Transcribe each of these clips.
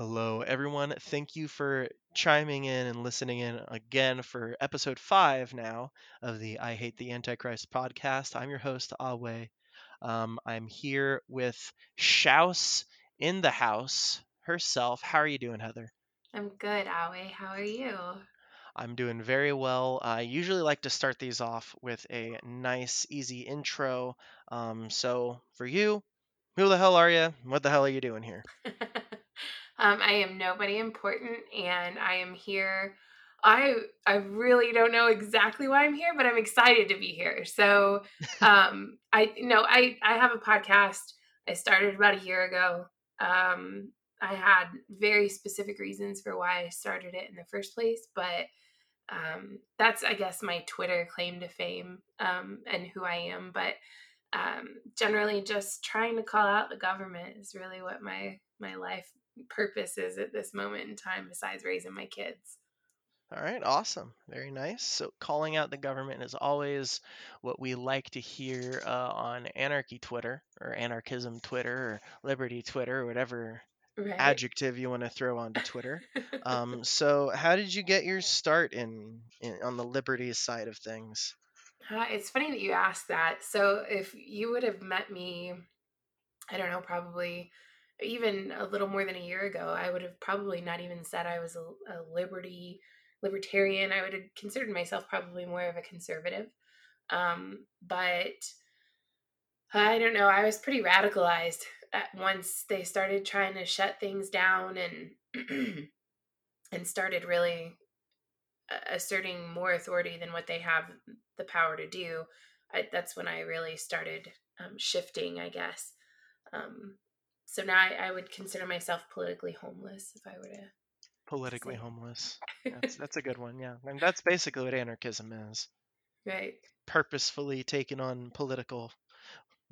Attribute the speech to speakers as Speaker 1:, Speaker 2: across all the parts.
Speaker 1: Hello, everyone. Thank you for chiming in and listening in again for episode five now of the I Hate the Antichrist podcast. I'm your host, Awe. Um, I'm here with Shouse in the house herself. How are you doing, Heather?
Speaker 2: I'm good, Awe. How are you?
Speaker 1: I'm doing very well. I usually like to start these off with a nice, easy intro. Um, so, for you, who the hell are you? What the hell are you doing here?
Speaker 2: um, I am nobody important, and I am here. I I really don't know exactly why I'm here, but I'm excited to be here. So, um, I no, I I have a podcast. I started about a year ago. Um, I had very specific reasons for why I started it in the first place, but um, that's I guess my Twitter claim to fame um, and who I am. But um, generally, just trying to call out the government is really what my my life purpose is at this moment in time. Besides raising my kids.
Speaker 1: All right, awesome. Very nice. So, calling out the government is always what we like to hear uh, on Anarchy Twitter or Anarchism Twitter or Liberty Twitter or whatever right. adjective you want to throw onto Twitter. um, so, how did you get your start in, in on the liberty side of things?
Speaker 2: Uh, it's funny that you asked that. So, if you would have met me, I don't know, probably even a little more than a year ago, I would have probably not even said I was a, a liberty libertarian. I would have considered myself probably more of a conservative. Um, but I don't know. I was pretty radicalized once they started trying to shut things down and and started really asserting more authority than what they have the power to do. I, that's when I really started um, shifting, I guess. Um, so now I, I, would consider myself politically homeless if I were to.
Speaker 1: Politically say. homeless. That's, that's a good one, yeah. And that's basically what anarchism is.
Speaker 2: Right.
Speaker 1: Purposefully taking on political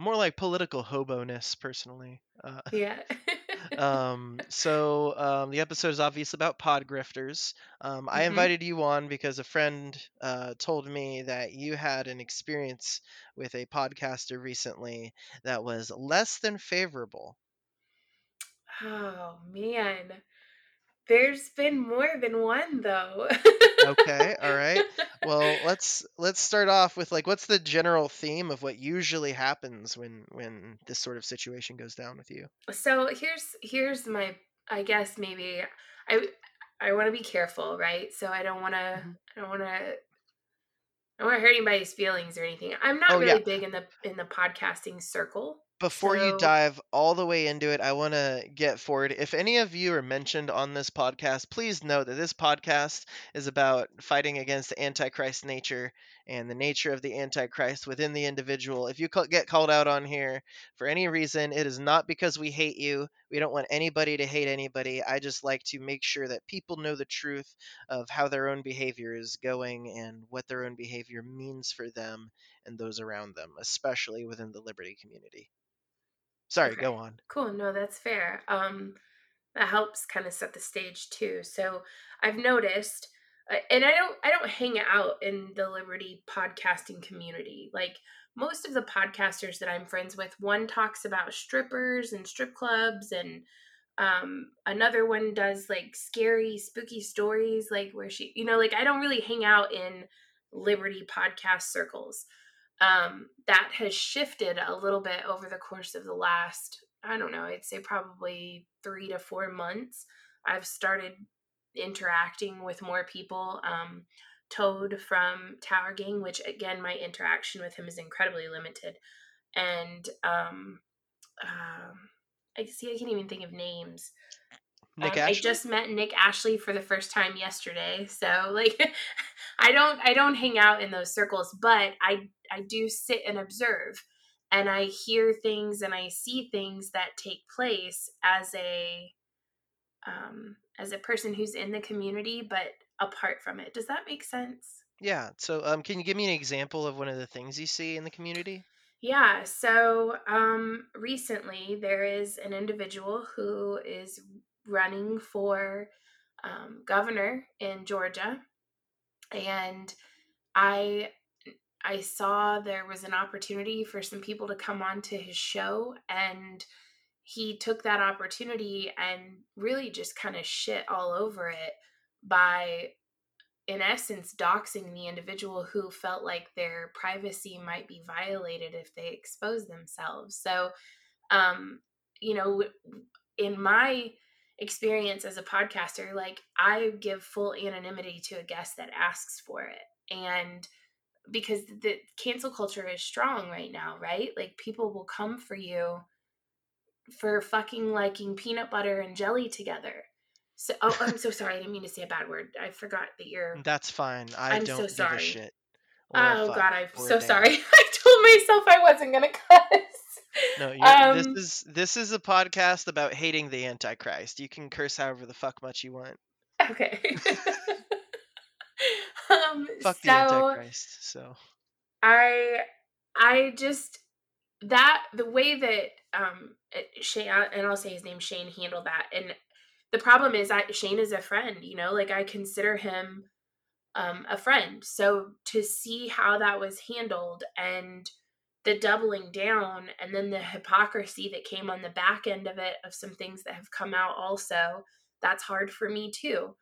Speaker 1: more like political hobo-ness personally
Speaker 2: uh, yeah
Speaker 1: um, so um, the episode is obviously about pod grifters um, mm-hmm. i invited you on because a friend uh, told me that you had an experience with a podcaster recently that was less than favorable
Speaker 2: oh man there's been more than one though.
Speaker 1: okay, all right. Well, let's let's start off with like what's the general theme of what usually happens when when this sort of situation goes down with you?
Speaker 2: So, here's here's my I guess maybe I I want to be careful, right? So I don't want to mm-hmm. I don't want to I don't want to hurt anybody's feelings or anything. I'm not oh, really yeah. big in the in the podcasting circle
Speaker 1: before so... you dive all the way into it, I want to get forward. If any of you are mentioned on this podcast, please know that this podcast is about fighting against the Antichrist nature and the nature of the Antichrist within the individual. If you get called out on here for any reason, it is not because we hate you. We don't want anybody to hate anybody. I just like to make sure that people know the truth of how their own behavior is going and what their own behavior means for them and those around them, especially within the Liberty community. Sorry, okay. go on.
Speaker 2: Cool. No, that's fair. Um, that helps kind of set the stage too. So I've noticed, uh, and I don't, I don't hang out in the Liberty podcasting community. Like most of the podcasters that I'm friends with, one talks about strippers and strip clubs, and um, another one does like scary, spooky stories, like where she, you know, like I don't really hang out in Liberty podcast circles um, that has shifted a little bit over the course of the last, I don't know, I'd say probably three to four months. I've started interacting with more people. Um, Toad from Tower Gang, which again, my interaction with him is incredibly limited. And um, um, I see, I can't even think of names. Nick um, I just met Nick Ashley for the first time yesterday, so like, I don't, I don't hang out in those circles, but I I do sit and observe and I hear things and I see things that take place as a um, as a person who's in the community but apart from it. Does that make sense?
Speaker 1: Yeah. So, um, can you give me an example of one of the things you see in the community?
Speaker 2: Yeah. So, um, recently there is an individual who is running for um, governor in Georgia, and I I saw there was an opportunity for some people to come onto his show and he took that opportunity and really just kind of shit all over it by in essence doxing the individual who felt like their privacy might be violated if they exposed themselves. So um you know in my experience as a podcaster like i give full anonymity to a guest that asks for it and because the cancel culture is strong right now right like people will come for you for fucking liking peanut butter and jelly together so oh, I'm so sorry. I didn't mean to say a bad word. I forgot that you're.
Speaker 1: That's fine. I
Speaker 2: I'm
Speaker 1: don't
Speaker 2: so
Speaker 1: give
Speaker 2: sorry.
Speaker 1: a shit.
Speaker 2: oh God, I'm so sorry. I told myself I wasn't gonna cuss.
Speaker 1: No,
Speaker 2: Um,
Speaker 1: this is this is a podcast about hating the Antichrist. You can curse however the fuck much you want.
Speaker 2: Okay. um.
Speaker 1: Fuck the
Speaker 2: so
Speaker 1: Antichrist. So
Speaker 2: I I just that the way that um Shane and I'll say his name Shane handled that and the problem is I Shane is a friend, you know, like I consider him um a friend. So to see how that was handled and the doubling down and then the hypocrisy that came on the back end of it of some things that have come out also, that's hard for me too.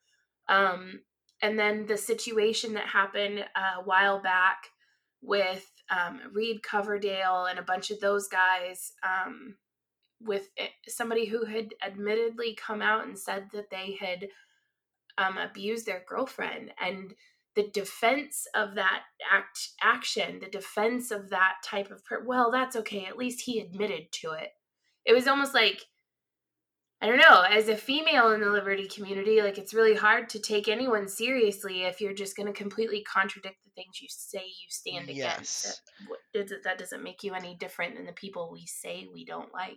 Speaker 2: Um and then the situation that happened a while back with um, Reed Coverdale and a bunch of those guys, um, with somebody who had admittedly come out and said that they had um, abused their girlfriend, and the defense of that act action, the defense of that type of per- well, that's okay. At least he admitted to it. It was almost like I don't know, as a female in the liberty community, like it's really hard to take anyone seriously if you're just going to completely contradict the things you say you stand against.
Speaker 1: Yes.
Speaker 2: That, that doesn't make you any different than the people we say we don't like.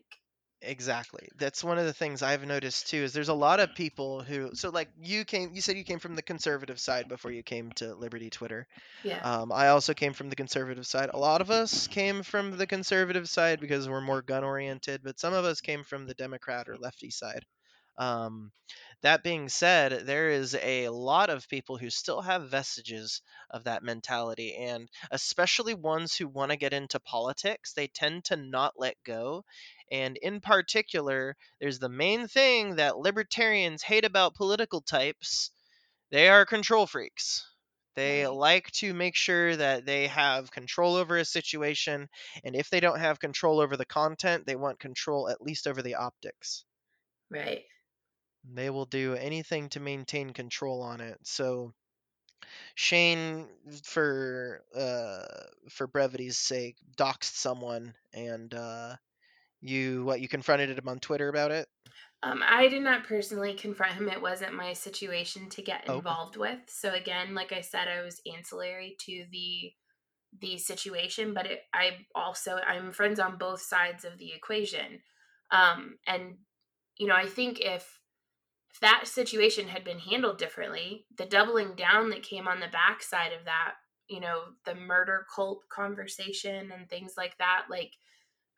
Speaker 1: Exactly. That's one of the things I've noticed too. Is there's a lot of people who. So like you came. You said you came from the conservative side before you came to Liberty Twitter.
Speaker 2: Yeah.
Speaker 1: Um, I also came from the conservative side. A lot of us came from the conservative side because we're more gun oriented, but some of us came from the Democrat or lefty side. Um, that being said, there is a lot of people who still have vestiges of that mentality, and especially ones who want to get into politics, they tend to not let go. And in particular, there's the main thing that libertarians hate about political types they are control freaks. They like to make sure that they have control over a situation, and if they don't have control over the content, they want control at least over the optics.
Speaker 2: right.
Speaker 1: They will do anything to maintain control on it. So Shane, for uh, for brevity's sake, doxed someone, and uh, you what you confronted him on Twitter about it.
Speaker 2: Um, I did not personally confront him. It wasn't my situation to get
Speaker 1: Okay.
Speaker 2: involved with. So again, like I said, I was ancillary to the the situation, but it, I also I'm friends on both sides of the equation. Um, and you know, I think if if that situation had been handled differently, the doubling down that came on the backside of that, you know, the murder cult conversation and things like that, like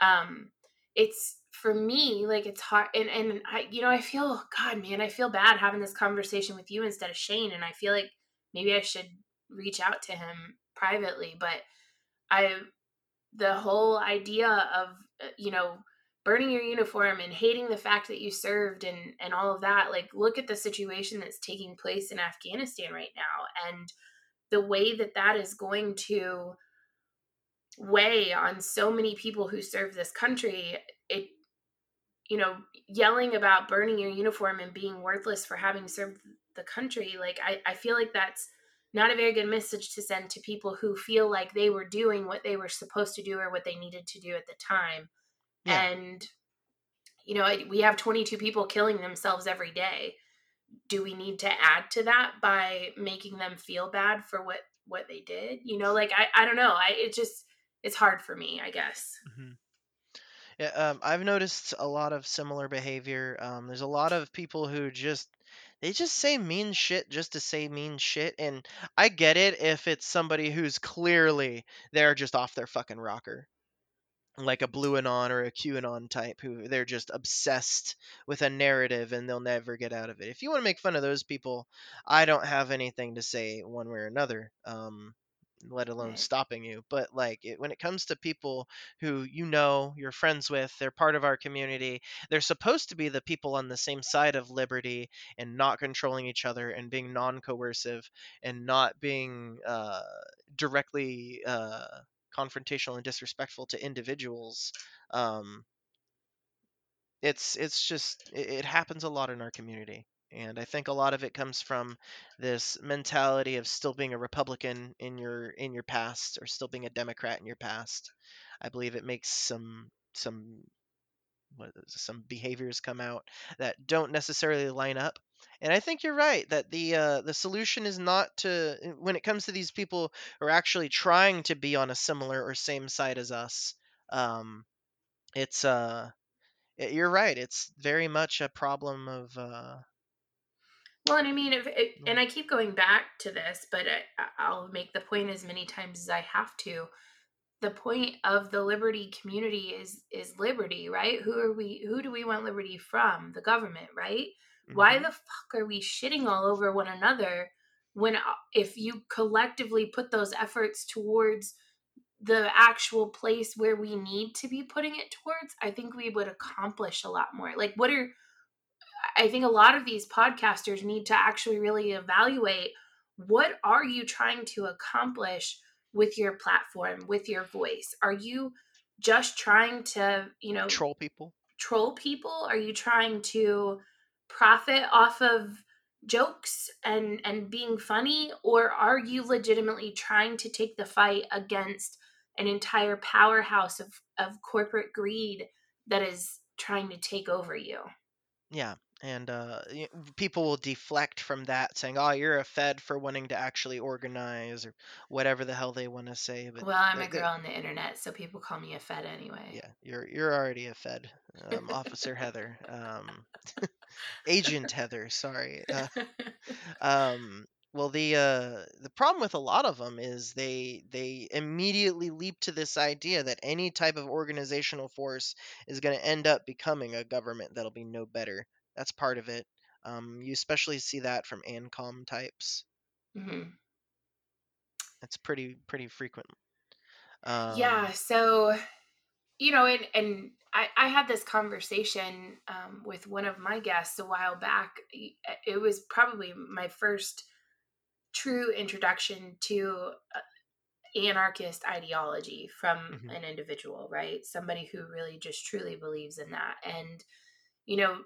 Speaker 2: um it's for me like it's hard and and I you know I feel god man I feel bad having this conversation with you instead of Shane and I feel like maybe I should reach out to him privately but I the whole idea of uh, you know burning your uniform and hating the fact that you served and and all of that like look at the situation that's taking place in Afghanistan right now and the way that that is going to weigh on so many people who serve this country it you know yelling about burning your uniform and being worthless for having served the country like i, I feel like that's not a very good message to send to people who feel like they were doing what they were supposed to do or what they needed to do at the time
Speaker 1: Yeah.
Speaker 2: and you know we have 22 people killing themselves every day do we need to add to that by making them feel bad for what what they did you know like i i don't know i it just it's hard for me i guess
Speaker 1: Mhm. Yeah, um, I've noticed a lot of similar behavior. Um, there's a lot of people who just they just say mean shit just to say mean shit, and I get it if it's somebody who's clearly they're just off their fucking rocker, like a Blue Anon or a QAnon type who they're just obsessed with a narrative and they'll never get out of it. If you want to make fun of those people, I don't have anything to say one way or another. Um, let alone stopping you. But like it, when it comes to people who you know, you're friends with, they're part of our community, they're supposed to be the people on the same side of liberty and not controlling each other and being non-coercive and not being uh, directly uh, confrontational and disrespectful to individuals. Um, it's it's just it, it happens a lot in our community and i think a lot of it comes from this mentality of still being a republican in your in your past or still being a democrat in your past i believe it makes some some some behaviors come out that don't necessarily line up and i think you're right that the uh, the solution is not to when it comes to these people who are actually trying to be on a similar or same side as us um, it's uh y- you're right. It's very much a problem of uh,
Speaker 2: Well, and I mean, if it, and I keep going back to this, but I, I'll make the point as many times as I have to. The point of the liberty community is is liberty, right? Who are we? Who do we want liberty from? The government, right? Why
Speaker 1: mhm.
Speaker 2: the fuck are we shitting all over one another when, uh, if you collectively put those efforts towards the actual place where we need to be putting it towards, I think we would accomplish a lot more. Like, what are I think a lot of these podcasters need to actually really evaluate what are you trying to accomplish with your platform, with your voice? Are you just trying to, you know,
Speaker 1: troll people.
Speaker 2: troll people? Are you trying to profit off of jokes and and being funny or are you legitimately trying to take the fight against an entire powerhouse of of corporate greed that is trying to take over you?
Speaker 1: Yeah, and uh, people will deflect from that, saying, "Oh, you're a Fed for wanting to actually organize," or whatever the hell they want to say. But
Speaker 2: Well, I'm a girl on the internet, so people call me a Fed anyway.
Speaker 1: yeah, you're you're already a Fed, um, Officer Heather, um, Agent Heather. Sorry. Uh, Um, well, the uh, the problem with a lot of them is they they immediately leap to this idea that any type of organizational force is going to end up becoming a government that'll be no better. That's part of it. Um, you especially see that from ANCOM types.
Speaker 2: hmm
Speaker 1: It's pretty pretty frequent.
Speaker 2: Yeah,
Speaker 1: Um,
Speaker 2: so you know, and and I, I had this conversation um, with one of my guests a while back. It was probably my first true introduction to uh, anarchist ideology from
Speaker 1: mhm,
Speaker 2: an individual, right? Somebody who really just truly believes in that. And you know,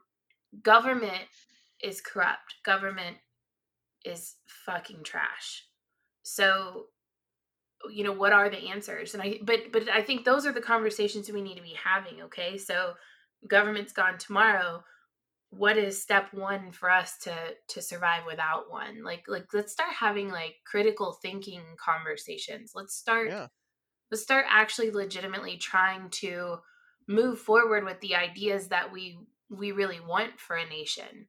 Speaker 2: government is corrupt. Government is fucking trash. So you know what are the answers? And i but but i think those are the conversations we need to be having okay? So government's gone tomorrow. What is step one for us to to survive without one? Like like let's start having like critical thinking conversations. Let's start
Speaker 1: yeah,
Speaker 2: let's start actually legitimately trying to move forward with the ideas that we we really want for a nation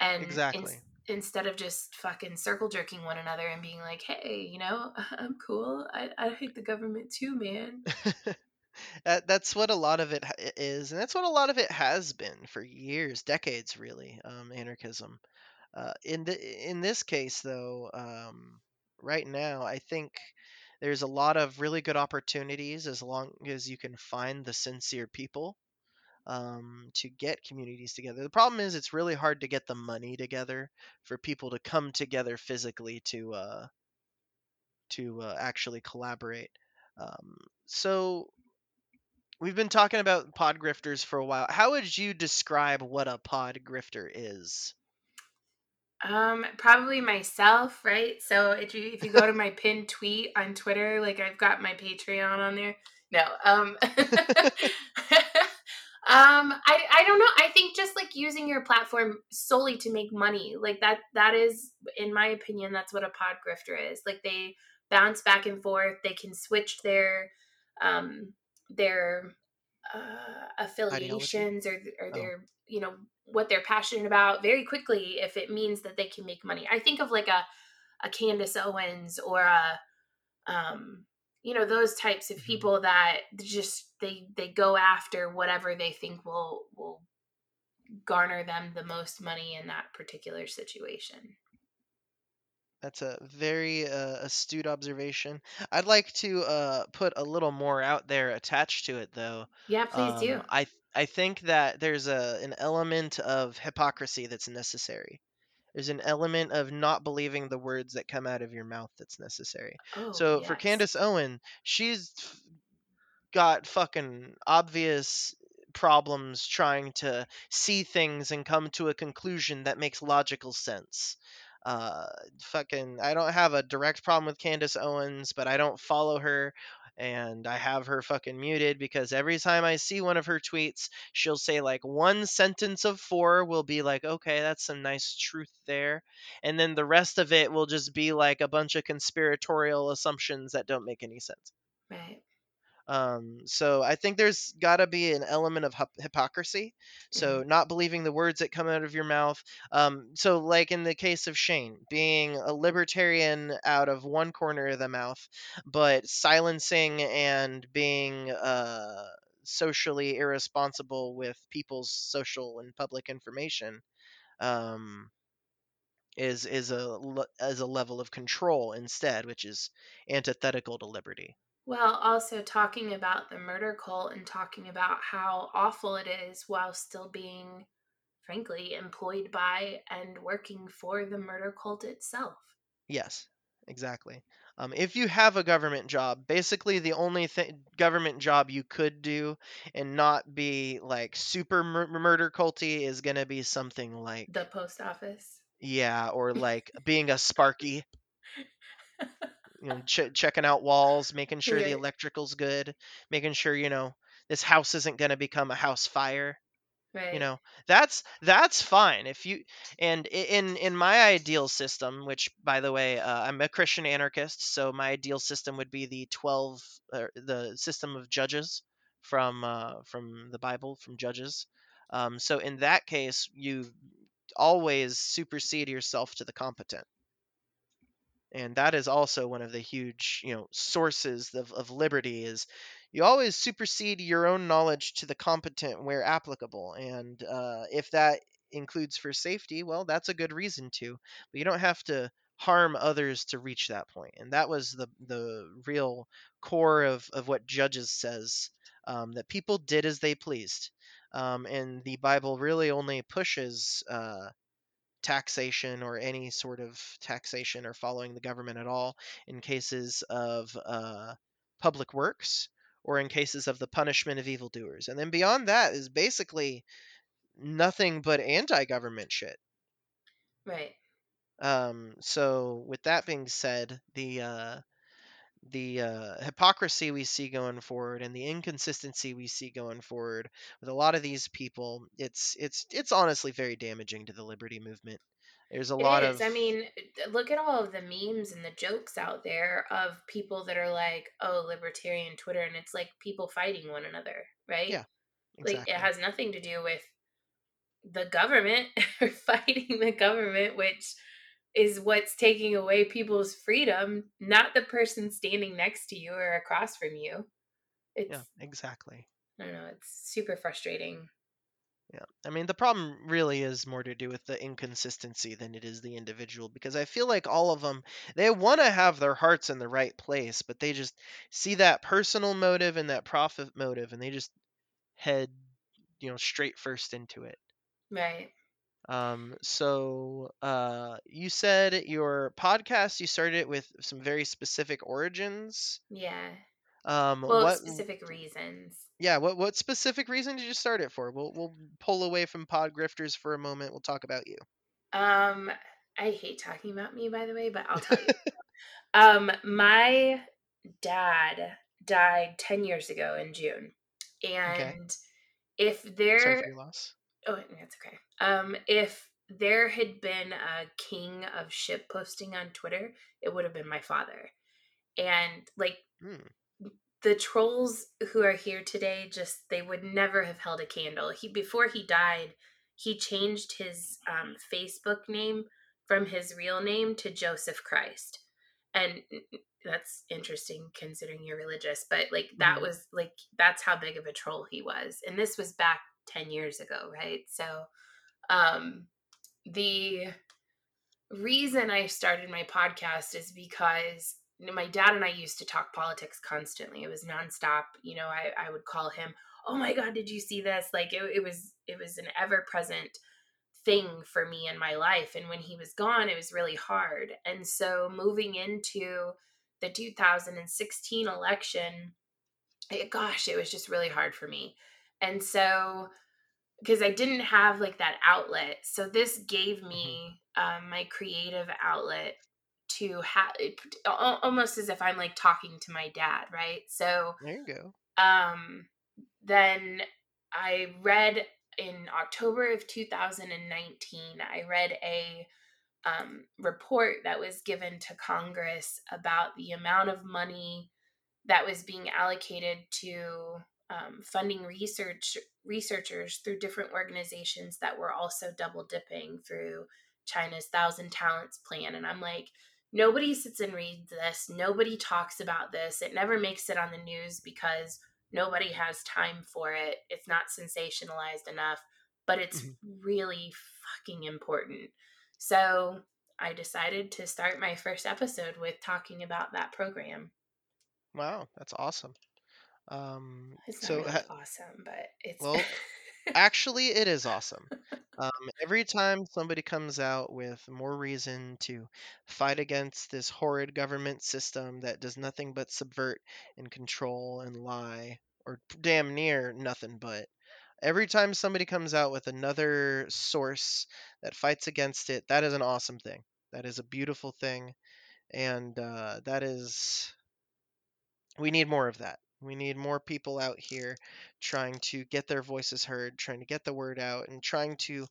Speaker 2: and in, instead of just fucking circle jerking one another and being like hey you know i'm cool i, I hate the government too man
Speaker 1: That, that's what a lot of it is. and that's what a lot of it has been for years, decades, really. Um, anarchism. Uh, in the in this case, though, um, right now, I think there's a lot of really good opportunities as long as you can find the sincere people um, to get communities together. The problem is it's really hard to get the money together for people to come together physically to uh, to uh, actually collaborate. Um, so we've been talking about pod grifters for a while. How would you describe what a pod grifter is?
Speaker 2: um probably myself right so if you if you go to my pinned tweet on twitter like i've got my patreon on there no um Um, I I don't know. I think just like using your platform solely to make money, like that that is, in my opinion, that's what a pod grifter is. Like they bounce back and forth. They can switch their um their uh, affiliations or or
Speaker 1: Oh,
Speaker 2: their you know what they're passionate about very quickly if it means that they can make money. I think of like a a Candace Owens or a um, you know those types of
Speaker 1: mhm.
Speaker 2: people that just they they go after whatever they think will will garner them the most money in that particular situation
Speaker 1: That's a very uh, astute observation. I'd like to uh, put a little more out there attached to it, though.
Speaker 2: Yeah, please
Speaker 1: Um,
Speaker 2: do.
Speaker 1: I I think that there's a an element of hypocrisy that's necessary. There's an element of not believing the words that come out of your mouth that's necessary.
Speaker 2: Oh,
Speaker 1: So for
Speaker 2: yes.
Speaker 1: Candace Owen, she's got fucking obvious problems trying to see things and come to a conclusion that makes logical sense. Uh, fucking, I don't have a direct problem with Candace Owens, but I don't follow her. And I have her fucking muted because every time I see one of her tweets, she'll say like one sentence of four will be like, okay, that's some nice truth there. And then the rest of it will just be like a bunch of conspiratorial assumptions that don't make any sense.
Speaker 2: Right.
Speaker 1: Um, so I think there's got to be an element of hypocrisy. So
Speaker 2: Mhm.
Speaker 1: not believing the words that come out of your mouth. Um, so like in the case of Shane, being a libertarian out of one corner of the mouth, but silencing and being uh, socially irresponsible with people's social and public information. Um, is is a is a level of control instead, which is antithetical to liberty.
Speaker 2: Well, also talking about the murder cult and talking about how awful it is while still being, frankly, employed by and working for the murder cult itself.
Speaker 1: Yes, exactly. Um, if you have a government job, basically the only th- government job you could do and not be like super mur- murder culty is gonna be something like
Speaker 2: The post office.
Speaker 1: yeah, or like being a Sparky, you know, ch- checking out walls, making sure the electrical's good, making sure you know this house isn't gonna become a house fire.
Speaker 2: Right.
Speaker 1: you know that's that's fine if you and in in my ideal system which by the way uh, i'm a christian anarchist so my ideal system would be the 12 or the system of judges from uh, from the bible from judges um, so in that case you always supersede yourself to the competent and that is also one of the huge you know sources of, of liberty is you always supersede your own knowledge to the competent where applicable and uh, if that includes for safety well that's a good reason to but you don't have to harm others to reach that point and that was the the real core of, of what judges says um, that people did as they pleased um, and the bible really only pushes uh, taxation or any sort of taxation or following the government at all in cases of uh, public works or in cases of the punishment of evildoers. And then beyond that is basically nothing but anti government shit.
Speaker 2: Right.
Speaker 1: Um, so, with that being said, the uh, the uh, hypocrisy we see going forward and the inconsistency we see going forward with a lot of these people, it's it's it's honestly very damaging to the liberty movement. There's a
Speaker 2: It
Speaker 1: lot
Speaker 2: is.
Speaker 1: of
Speaker 2: I mean, look at all of the memes and the jokes out there of people that are like, "Oh, libertarian Twitter," and it's like people fighting one another, right?
Speaker 1: yeah,
Speaker 2: Like it has nothing to do with the government or fighting the government, which is what's taking away people's freedom, not the person standing next to you or across from you. It's
Speaker 1: Yeah, exactly.
Speaker 2: I don't know, it's super frustrating.
Speaker 1: Yeah. I mean, the problem really is more to do with the inconsistency than it is the individual because I feel like all of them they want to have their hearts in the right place, but they just see that personal motive and that profit motive and they just head, you know, straight first into it.
Speaker 2: Right.
Speaker 1: Um, so uh, you said your podcast you started it with some very specific origins.
Speaker 2: Yeah.
Speaker 1: Um,
Speaker 2: Well,
Speaker 1: what
Speaker 2: specific reasons.
Speaker 1: Yeah, what what specific reason did you start it for? We'll we'll pull away from pod grifters for a moment. We'll talk about you.
Speaker 2: Um, I hate talking about me, by the way, but I'll tell you. um, my dad died 10 years ago in June. And if
Speaker 1: Sorry
Speaker 2: there
Speaker 1: for your loss.
Speaker 2: oh that's okay. Um, if there had been a king of ship posting on Twitter, it would have been my father. And like
Speaker 1: Hmm.
Speaker 2: the trolls who are here today just they would never have held a candle he before he died he changed his um, facebook name from his real name to joseph christ and that's interesting considering you're religious but like that
Speaker 1: Mhm.
Speaker 2: was like that's how big of a troll he was and this was back 10 years ago right so um the reason I started my podcast is because my dad and I used to talk politics constantly. It was nonstop. You know, I, I would call him, oh my God, did you see this? Like it, it was, it was an ever present thing for me in my life. And when he was gone, it was really hard. And so moving into the 2016 election, it, gosh, it was just really hard for me. And so, because I didn't have like that outlet. So this gave
Speaker 1: Mm-hmm.
Speaker 2: me um, my creative outlet to have almost as if I'm like talking to my dad, right? So
Speaker 1: There you go.
Speaker 2: um, then I read in October of 2019, I read a um, report that was given to Congress about the amount of money that was being allocated to um, funding research researchers through different organizations that were also double dipping through China's Thousand Talents plan. And I'm like, nobody sits and reads this. Nobody talks about this. It never makes it on the news because nobody has time for it. It's not sensationalized enough, but it's
Speaker 1: Mhm.
Speaker 2: really fucking important. So I decided to start my first episode with talking about that program.
Speaker 1: Wow, that's awesome. Um,
Speaker 2: It's not
Speaker 1: so
Speaker 2: really
Speaker 1: ha-
Speaker 2: awesome, but it's
Speaker 1: well, actually, it is awesome. Um, every time somebody comes out with more reason to fight against this horrid government system that does nothing but subvert and control and lie, or damn near nothing but, every time somebody comes out with another source that fights against it, that is an awesome thing. That is a beautiful thing. And uh, that is, we need more of that. We need more people out here trying to get their voices heard, trying to get the word out, and trying to.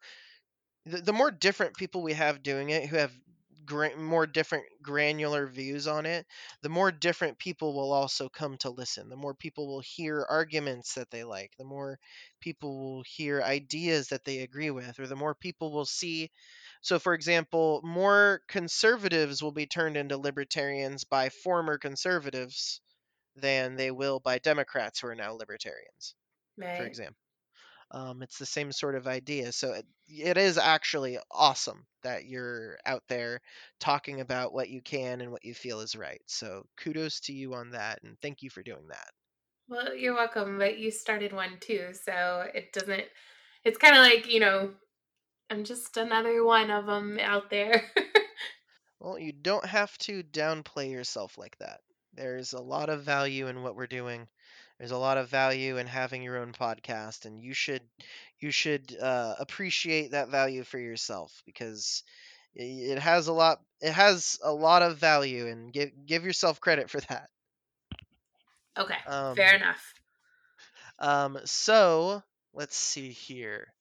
Speaker 1: The, the more different people we have doing it, who have gra- more different granular views on it, the more different people will also come to listen. The more people will hear arguments that they like, the more people will hear ideas that they agree with, or the more people will see. So, for example, more conservatives will be turned into libertarians by former conservatives than they will by Democrats who are now libertarians, for example. Um, it's the same sort of idea. So it, it is actually awesome that you're out there talking about what you can and what you feel is right. So kudos to you on that, and thank you for doing that.
Speaker 2: Well, you're welcome, but you started one too, so it doesn't. It's kind of like you know, I'm just another one of them out there.
Speaker 1: Well, you don't have to downplay yourself like that. There's a lot of value in what we're doing. There's a lot of value in having your own podcast, and you should you should uh, appreciate that value for yourself because it has a lot it has a lot of value, and give give yourself credit for that.
Speaker 2: okay,
Speaker 1: Um,
Speaker 2: fair enough.
Speaker 1: Um, so let's see here.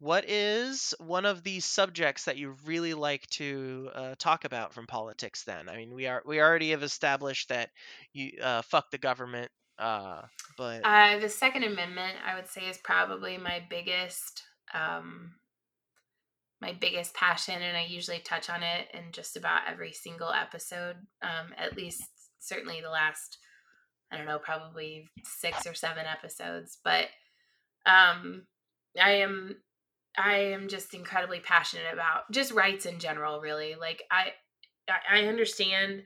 Speaker 1: What is one of the subjects that you really like to uh, talk about from politics? Then, I mean, we are we already have established that you uh, fuck the government, uh, but
Speaker 2: Uh, the Second Amendment, I would say, is probably my biggest, um, my biggest passion, and I usually touch on it in just about every single episode. Um, at least, certainly the last, I don't know, probably six or seven episodes. But um, I am, I am just incredibly passionate about just rights in general. Really, like I, I understand.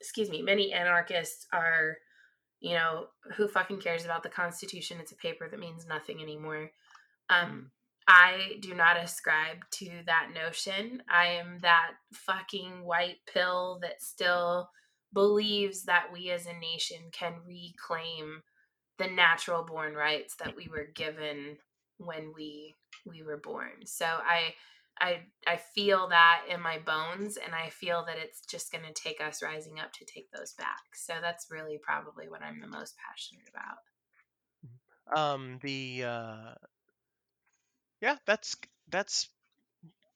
Speaker 2: Excuse me. Many anarchists are you know, who fucking cares about the Constitution? It's a paper that means nothing anymore. Um, I do not ascribe to that notion. I am that fucking white pill that still believes that we as a nation can reclaim the natural born rights that we were given when we we were born. So I I I feel that in my bones and I feel that it's just going to take us rising up to take those back. So that's really probably what I'm the most passionate about.
Speaker 1: um, the uh, yeah, that's that's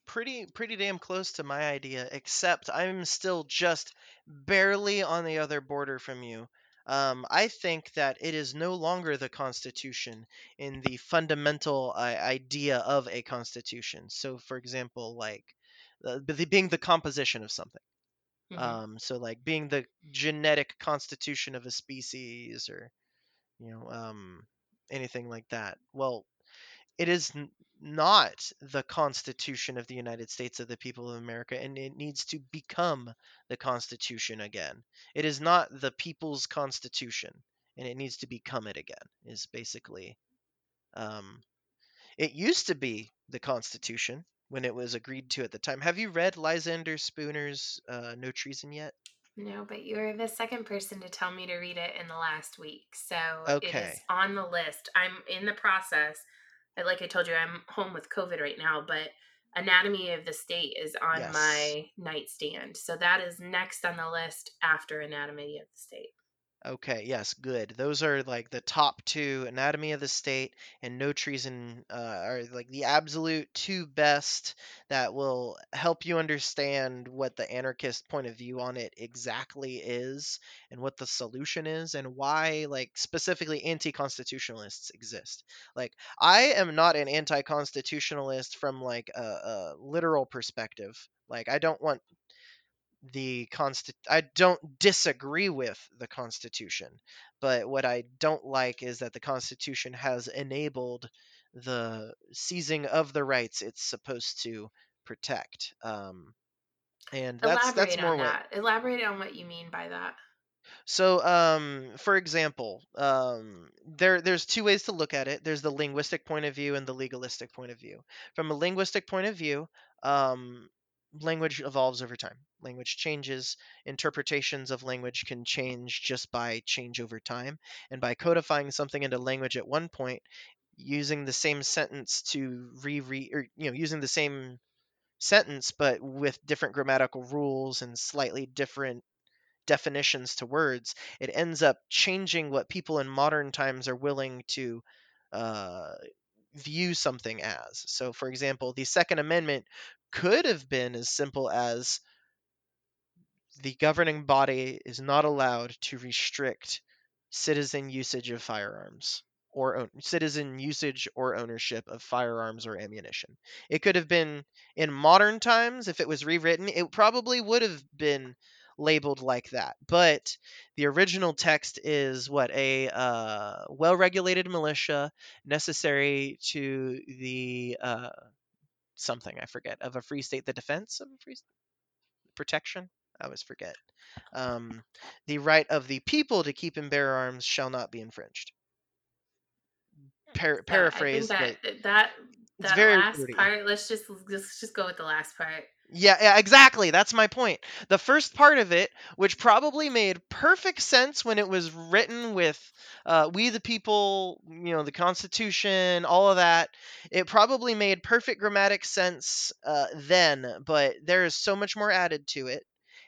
Speaker 1: pretty pretty damn close to my idea. Except I'm still just barely on the other border from you. Um, I think that it is no longer the Constitution in the fundamental uh, idea of a Constitution. So, for example, like uh, the, being the composition of something.
Speaker 2: Mhm.
Speaker 1: Um, so, like being the genetic constitution of a species, or you know, um, anything like that. Well, it is not the Constitution of the United States of the people of America, and it needs to become the Constitution again. It is not the people's Constitution, and it needs to become it again. Is basically, um, it used to be the Constitution when it was agreed to at the time. Have you read Lysander Spooner's uh, No Treason yet?
Speaker 2: No, but you were the second person to tell me to read it in the last week. So it
Speaker 1: Okay.
Speaker 2: is on the list. I'm in the process. Like I told you, I'm home with COVID right now, but Anatomy of the State is on
Speaker 1: Yes.
Speaker 2: my nightstand. So that is next on the list after Anatomy of the State.
Speaker 1: Okay, yes, good. Those are like the top two Anatomy of the State and No Treason uh, are like the absolute two best that will help you understand what the anarchist point of view on it exactly is and what the solution is and why, like, specifically anti constitutionalists exist. Like, I am not an anti constitutionalist from like a, a literal perspective. Like, I don't want the consti- I don't disagree with the Constitution, but what I don't like is that the Constitution has enabled the seizing of the rights it's supposed to protect. Um, and that's
Speaker 2: Elaborate
Speaker 1: that's more
Speaker 2: on
Speaker 1: what
Speaker 2: that. Elaborate on what you mean by that.
Speaker 1: so, um, for example, um, there there's two ways to look at it. There's the linguistic point of view and the legalistic point of view. From a linguistic point of view, um, language evolves over time. Language changes. Interpretations of language can change just by change over time, and by codifying something into language at one point, using the same sentence to re or you know using the same sentence but with different grammatical rules and slightly different definitions to words, it ends up changing what people in modern times are willing to uh, view something as. So, for example, the Second Amendment could have been as simple as the governing body is not allowed to restrict citizen usage of firearms or own, citizen usage or ownership of firearms or ammunition. It could have been in modern times if it was rewritten, it probably would have been labeled like that. But the original text is what a uh, well-regulated militia necessary to the uh, something I forget of a free state, the defense of a free protection. I always forget. Um, the right of the people to keep and bear arms shall not be infringed. Par- paraphrase,
Speaker 2: that that that
Speaker 1: very
Speaker 2: last part. Let's just let's just go with the last part.
Speaker 1: Yeah, yeah, exactly. That's my point. The first part of it, which probably made perfect sense when it was written with uh, "We the People," you know, the Constitution, all of that, it probably made perfect grammatic sense uh, then. But there is so much more added to it,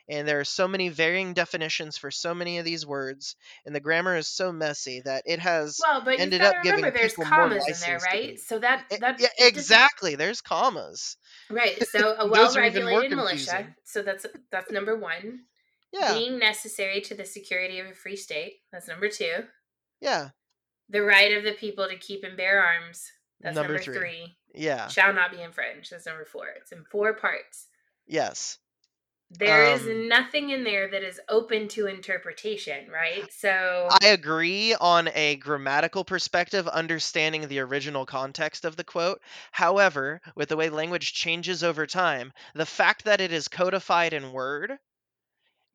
Speaker 1: and there are so many varying definitions for so many of these words, and the grammar is so messy that it has
Speaker 2: Well, but
Speaker 1: ended up giving
Speaker 2: there's
Speaker 1: people more
Speaker 2: in there, right? So that
Speaker 1: E-
Speaker 2: that
Speaker 1: yeah, exactly. There's commas.
Speaker 2: Right. So a
Speaker 1: Those are even more
Speaker 2: well-regulated militia. So that's that's number one.
Speaker 1: Yeah,
Speaker 2: Being necessary to the security of a free state. That's number two.
Speaker 1: yeah.
Speaker 2: The right of the people to keep and bear arms. That's
Speaker 1: Number
Speaker 2: number,
Speaker 1: three.
Speaker 2: three.
Speaker 1: Yeah.
Speaker 2: Shall not be infringed. That's number four. It's in four parts.
Speaker 1: Yes.
Speaker 2: There is
Speaker 1: Um,
Speaker 2: nothing in there that is open to interpretation, right? So
Speaker 1: I agree on a grammatical perspective, understanding the original context of the quote. However, with the way language changes over time, the fact that it is codified in Word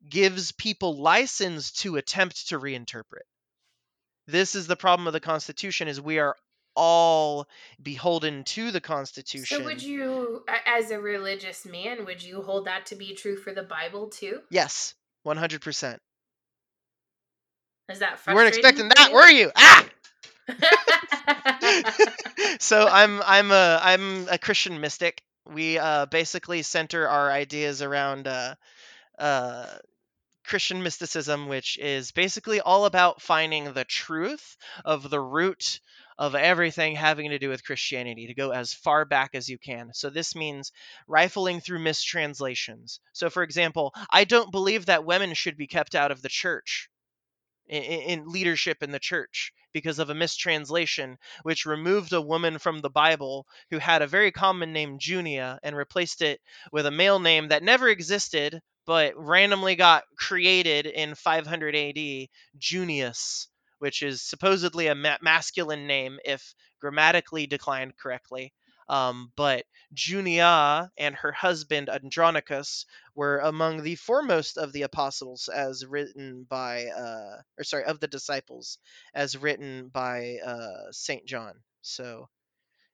Speaker 1: gives people license to attempt to reinterpret. This is the problem of the Constitution is we are all beholden to the Constitution.
Speaker 2: So would you, as a religious man, would you hold that to be true for the Bible too?
Speaker 1: Yes, 100%.
Speaker 2: Is that
Speaker 1: You weren't expecting that, were you? Ah! so I'm I'm a I'm a Christian mystic. We uh, basically center our ideas around uh, uh, Christian mysticism, which is basically all about finding the truth of the root of everything having to do with Christianity, to go as far back as you can. So this means rifling through mistranslations. So, for example, I don't believe that women should be kept out of the church in, in leadership in the church because of a mistranslation which removed a woman from the Bible who had a very common name Junia and replaced it with a male name that never existed but randomly got created in 500 AD, Junius, which is supposedly a ma- masculine name if grammatically declined correctly. Um, but Junia and her husband Andronicus were among the foremost of the apostles, as written by, uh, or sorry, of the disciples, as written by uh, Saint John. So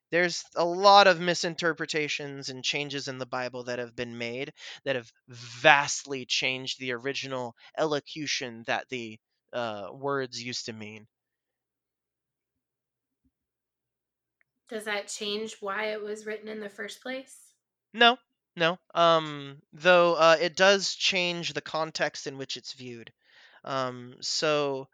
Speaker 1: there's a lot of misinterpretations and changes in the Bible that have been made that have vastly changed the original elocution that the uh, words used to mean.
Speaker 2: Does that change why it was written in the first place?
Speaker 1: No, no. Um, though uh, it does change the context in which it's viewed. Um, so,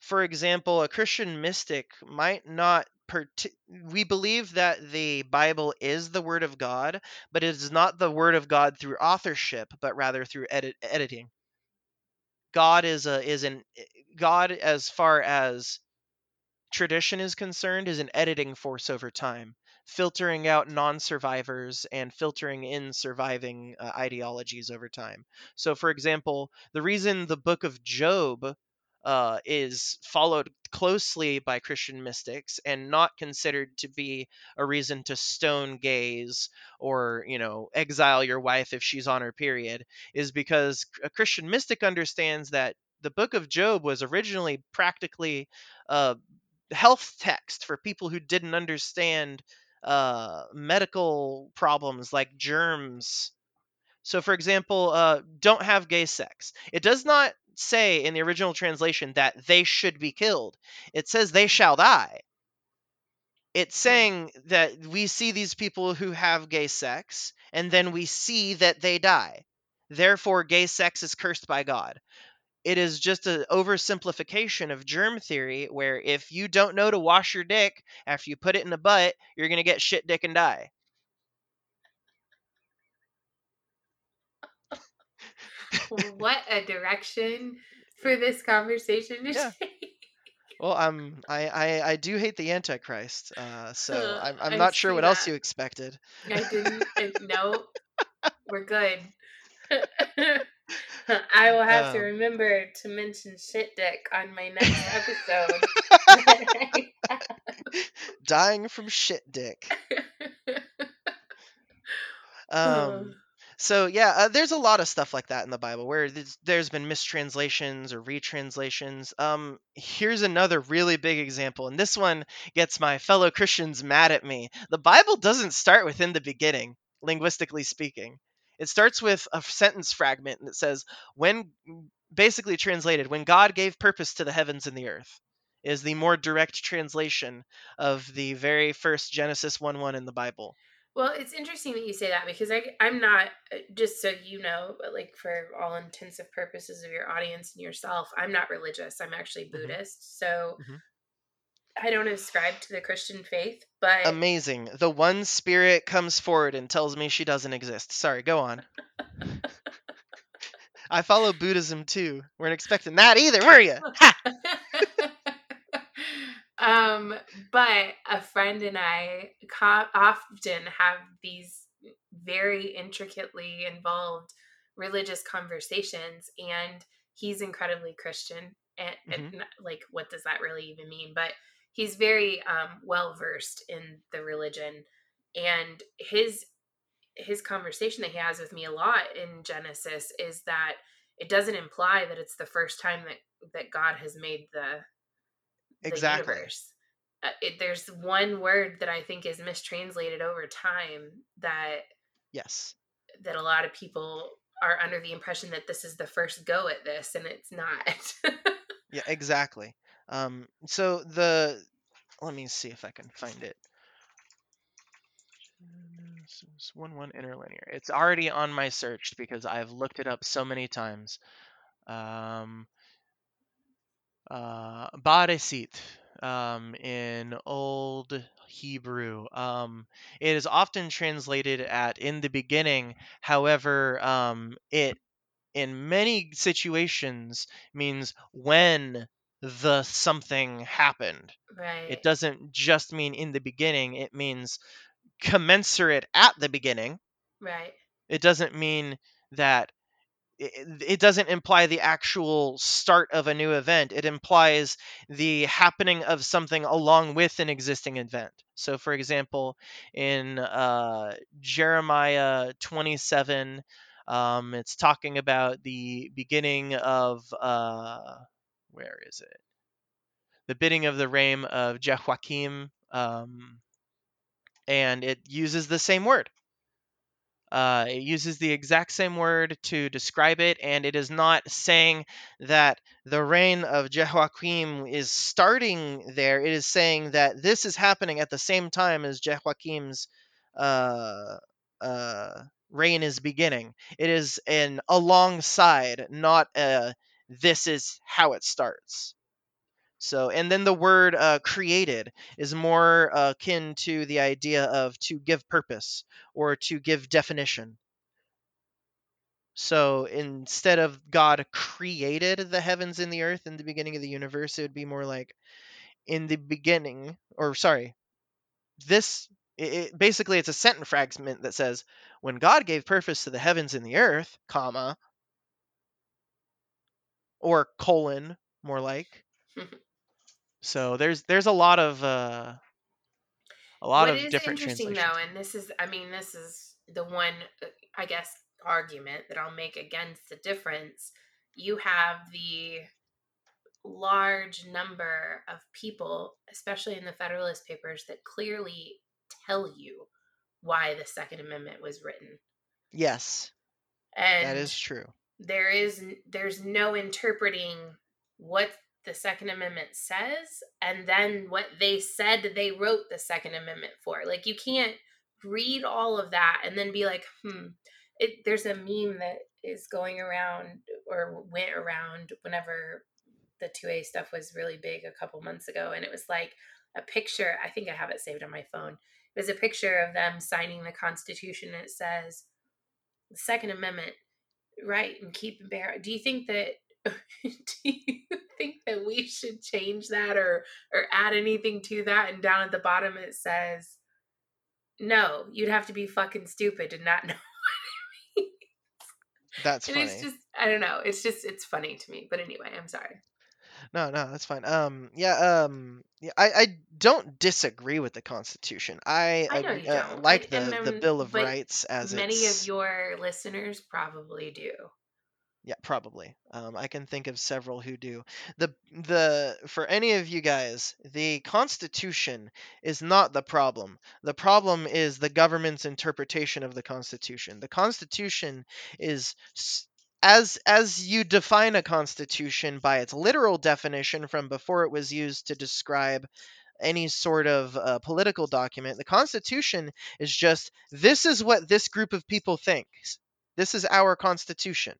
Speaker 1: for example, a Christian mystic might not. Parti- we believe that the Bible is the Word of God, but it is not the Word of God through authorship, but rather through edit- editing. God is a is an God as far as tradition is concerned is an editing force over time filtering out non-survivors and filtering in surviving uh, ideologies over time. So for example the reason the book of job uh, is followed closely by Christian mystics and not considered to be a reason to stone gays or, you know, exile your wife if she's on her period, is because a Christian mystic understands that the book of Job was originally practically a health text for people who didn't understand uh, medical problems like germs. So, for example, uh, don't have gay sex. It does not say in the original translation that they should be killed. It says they shall die. It's saying that we see these people who have gay sex, and then we see that they die. Therefore, gay sex is cursed by God. It is just an oversimplification of germ theory where if you don't know to wash your dick after you put it in the butt, you're going to get shit dick and die.
Speaker 2: what a direction for this conversation to
Speaker 1: Yeah.
Speaker 2: take.
Speaker 1: Well, I'm I I, I do hate the Antichrist, uh, so
Speaker 2: Uh,
Speaker 1: I'm I'm not sure what else you expected.
Speaker 2: I didn't. No, we're good. I will have to
Speaker 1: Um.
Speaker 2: remember to mention shit dick on my next episode.
Speaker 1: Dying from shit dick. Um, so yeah, uh, there's a lot of stuff like that in the Bible where there's, there's been mistranslations or retranslations. Um, here's another really big example, and this one gets my fellow Christians mad at me. The Bible doesn't start with "in the beginning," linguistically speaking. It starts with a sentence fragment that says, "When," basically translated, "When God gave purpose to the heavens and the earth." Is the more direct translation of the very first Genesis 1 1 in the Bible.
Speaker 2: Well, it's interesting that you say that because I, I'm not, uh, just so you know, but like for all intensive purposes of your audience and yourself, I'm not religious. I'm actually
Speaker 1: Mhm.
Speaker 2: Buddhist. So
Speaker 1: Mhm.
Speaker 2: I don't ascribe to the Christian faith, but
Speaker 1: Amazing. The one spirit comes forward and tells me she doesn't exist. Sorry, go on. I follow Buddhism too. We weren't expecting that either, were you?
Speaker 2: Um, but a friend and I co- often have these very intricately involved religious conversations, and he's incredibly Christian. And, and like, what does that really even mean? But he's very um, well versed in the religion, and his his conversation that he has with me a lot in Genesis is that it doesn't imply that it's the first time that that God has made the the
Speaker 1: Exactly.
Speaker 2: universe. Uh, it, there's one word that I think is mistranslated over time that
Speaker 1: Yes.
Speaker 2: that a lot of people are under the impression that this is the first go at this, and it's not.
Speaker 1: Yeah, exactly. Um, so the let me see if I can find it. One one interlinear. It's already on my search because I've looked it up so many times. Um, uh, Bareshit, um, in Old Hebrew. Um, it is often translated at "in the beginning." However, um, it in many situations means when the something happened.
Speaker 2: right.
Speaker 1: It doesn't just mean in the beginning. It means commensurate at the beginning.
Speaker 2: right.
Speaker 1: It doesn't mean that it, it doesn't imply the actual start of a new event. It implies the happening of something along with an existing event. So, for example, in uh, Jeremiah 27, um, it's talking about the beginning of uh, where is it? The bidding of the reign of Jehoiakim, um, and it uses the same word. Uh, it uses the exact same word to describe it, and it is not saying that the reign of Jehoiakim is starting there. It is saying that this is happening at the same time as Jehoiakim's uh, uh, reign is beginning. It is an alongside, not a this is how it starts. So, and then the word uh, created is more uh, akin to the idea of to give purpose or to give definition. So instead of God created the heavens and the earth in the beginning of the universe, it would be more like in the beginning, or sorry, this it, basically it's a sentence fragment that says when God gave purpose to the heavens and the earth, comma, or colon, more like. So there's there's a lot of uh, a lot
Speaker 2: what
Speaker 1: of
Speaker 2: is
Speaker 1: different
Speaker 2: interesting though, and this is, I mean, this is the one, uh, I guess, argument that I'll make against the difference. You have the large number of people, especially in the Federalist Papers, that clearly tell you why the Second Amendment was written.
Speaker 1: Yes,
Speaker 2: And
Speaker 1: that is true.
Speaker 2: There is there's no interpreting what the second amendment says and then what they said they wrote the second amendment for. Like you can't read all of that and then be like hmm it there's a meme that is going around or went around whenever the 2a stuff was really big a couple months ago and it was like a picture i think i have it saved on my phone it was a picture of them signing the constitution and it says the second amendment right and keep bear do you think that do you think that we should change that or or add anything to that? And down at the bottom it says no you'd have to be fucking stupid to not know
Speaker 1: That's
Speaker 2: and
Speaker 1: funny.
Speaker 2: it's just i don't know it's just it's funny to me but anyway i'm sorry
Speaker 1: No, no, that's fine. Um, yeah, um, yeah, I, I don't disagree with the Constitution. I,
Speaker 2: i know
Speaker 1: ag-
Speaker 2: you
Speaker 1: uh, like the the Bill of Rights as
Speaker 2: many
Speaker 1: it's
Speaker 2: of your listeners probably do
Speaker 1: yeah, probably. Um, I can think of several who do. the the For any of you guys, the Constitution is not the problem. The problem is the government's interpretation of the Constitution. The Constitution is as as you define a constitution by its literal definition from before it was used to describe any sort of uh, political document the constitution is just this is what this group of people thinks. This is our constitution.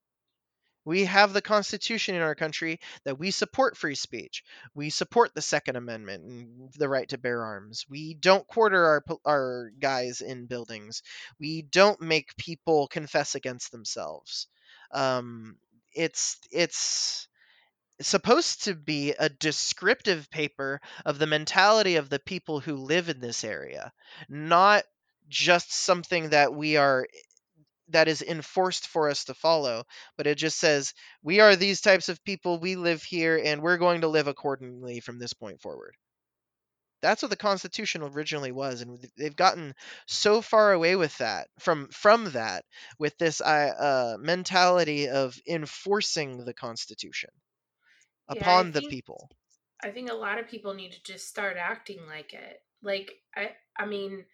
Speaker 1: We have the constitution in our country that we support free speech. We support the second amendment and the right to bear arms. We don't quarter our our guys in buildings. We don't make people confess against themselves um, it's it's supposed to be a descriptive paper of the mentality of the people who live in this area not just something that we are that is enforced for us to follow but it just says we are these types of people we live here and we're going to live accordingly from this point forward that's what the constitution originally was and they've gotten so far away with that from from that with this uh, uh, mentality of enforcing the constitution
Speaker 2: Yeah, I
Speaker 1: upon the
Speaker 2: think-
Speaker 1: people
Speaker 2: I think a lot of people need to just start acting like it. Like I I mean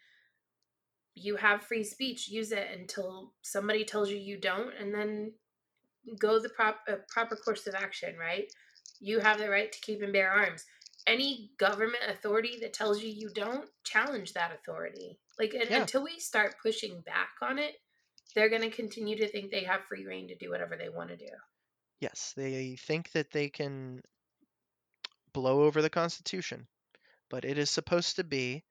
Speaker 2: you have free speech, use it until somebody tells you you don't and then go the prop uh, proper course of action, right? You have the right to keep and bear arms. Any government authority that tells you you don't, challenge that authority. Like
Speaker 1: Yeah.
Speaker 2: until we start pushing back on it, they're going to continue to think they have free reign to do whatever they want to do.
Speaker 1: yes they think that they can blow over the constitution but it is supposed to be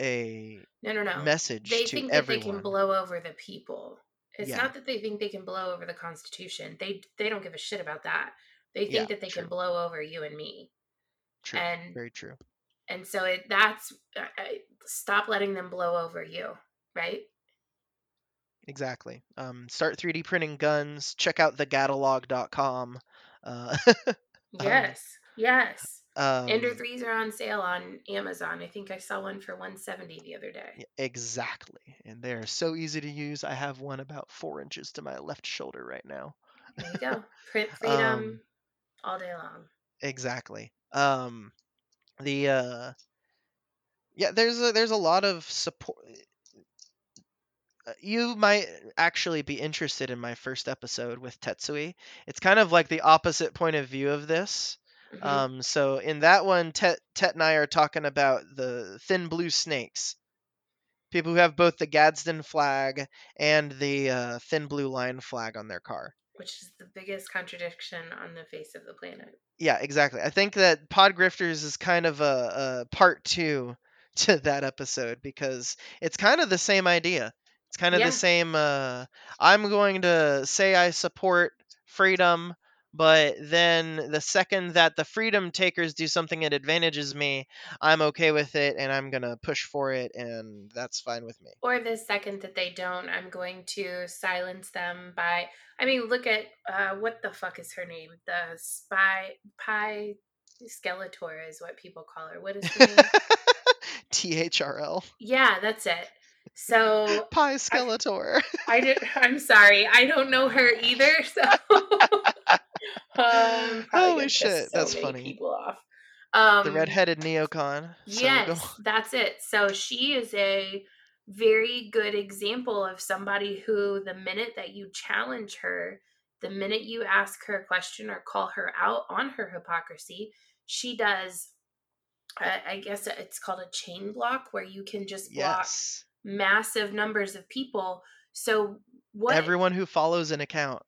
Speaker 1: a
Speaker 2: No, no, no.
Speaker 1: message
Speaker 2: they think
Speaker 1: everyone
Speaker 2: that they can blow over the people. It's
Speaker 1: Yeah.
Speaker 2: not that they think they can blow over the Constitution. They they don't give a shit about that. They think
Speaker 1: Yeah,
Speaker 2: that they
Speaker 1: true.
Speaker 2: can blow over you and me.
Speaker 1: True
Speaker 2: And
Speaker 1: very true
Speaker 2: and so it that's I, stop letting them blow over you, right?
Speaker 1: exactly. Um, start 3D printing guns. Check out thegatalog.com. Uh, um,
Speaker 2: Yes. Yes. Ender
Speaker 1: um,
Speaker 2: 3s are on sale on Amazon. I think I saw one for 170 the other day.
Speaker 1: exactly. And they are so easy to use. I have one about four inches to my left shoulder right now.
Speaker 2: There you go. Print
Speaker 1: Um,
Speaker 2: freedom all day long.
Speaker 1: exactly. Um, the uh, yeah, there's a there's a lot of support. uh, You might actually be interested in my first episode with Tetsui. It's kind of like the opposite point of view of this.
Speaker 2: hmm
Speaker 1: Um, so in that one, Tet, Tet and I are talking about the thin blue snakes. People who have both the Gadsden flag and the uh, thin blue line flag on their car.
Speaker 2: Which is the biggest contradiction on the face of the planet.
Speaker 1: Yeah, exactly. I think that Pod Grifters is kind of a, a part two to that episode because it's kind of the same idea. It's kind of the same. Uh, I'm going to say I support freedom, but then the second that the freedom takers do something that advantages me, I'm okay with it and I'm going to push for it, and that's fine with me.
Speaker 2: Or the second that they don't, I'm going to silence them by. I mean, look at uh, what the fuck is her name? The spy pie Skeletor is what people call her. What is her name?
Speaker 1: THRL.
Speaker 2: yeah, that's it. So
Speaker 1: Pie Skeletor.
Speaker 2: I did. I'm sorry, I don't know her either. So um,
Speaker 1: Holy shit,
Speaker 2: so
Speaker 1: that's funny.
Speaker 2: People off. Um,
Speaker 1: the redheaded neocon. So
Speaker 2: Yes, that's it. So she is a very good example of somebody who, the minute that you challenge her, the minute you ask her a question or call her out on her hypocrisy, she does. I I guess it's called a chain block where you can just block
Speaker 1: Yes.
Speaker 2: massive numbers of people. So what?
Speaker 1: Everyone who follows an account.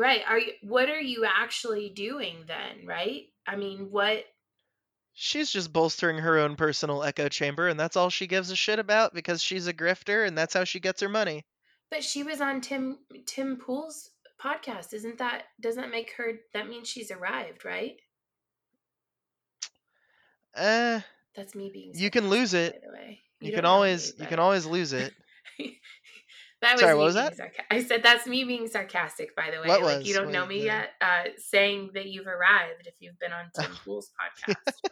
Speaker 2: Right? Are you? What are you actually doing then? Right? I mean, what?
Speaker 1: She's just bolstering her own personal echo chamber, and that's all she gives a shit about because she's a grifter, and that's how she gets her money.
Speaker 2: But she was on Tim Tim Pool's podcast. Isn't that doesn't that make her that means she's arrived, right?
Speaker 1: Eh,
Speaker 2: That's me being
Speaker 1: You can lose it.
Speaker 2: by the way.
Speaker 1: you,
Speaker 2: don't
Speaker 1: can
Speaker 2: me,
Speaker 1: always you can always lose it.
Speaker 2: that was
Speaker 1: Sorry, what was that?
Speaker 2: sarca- I said that's me being sarcastic, by the way.
Speaker 1: What
Speaker 2: like you don't know me yet. Uh, saying that you've arrived if you've been on Tim Pool's podcast.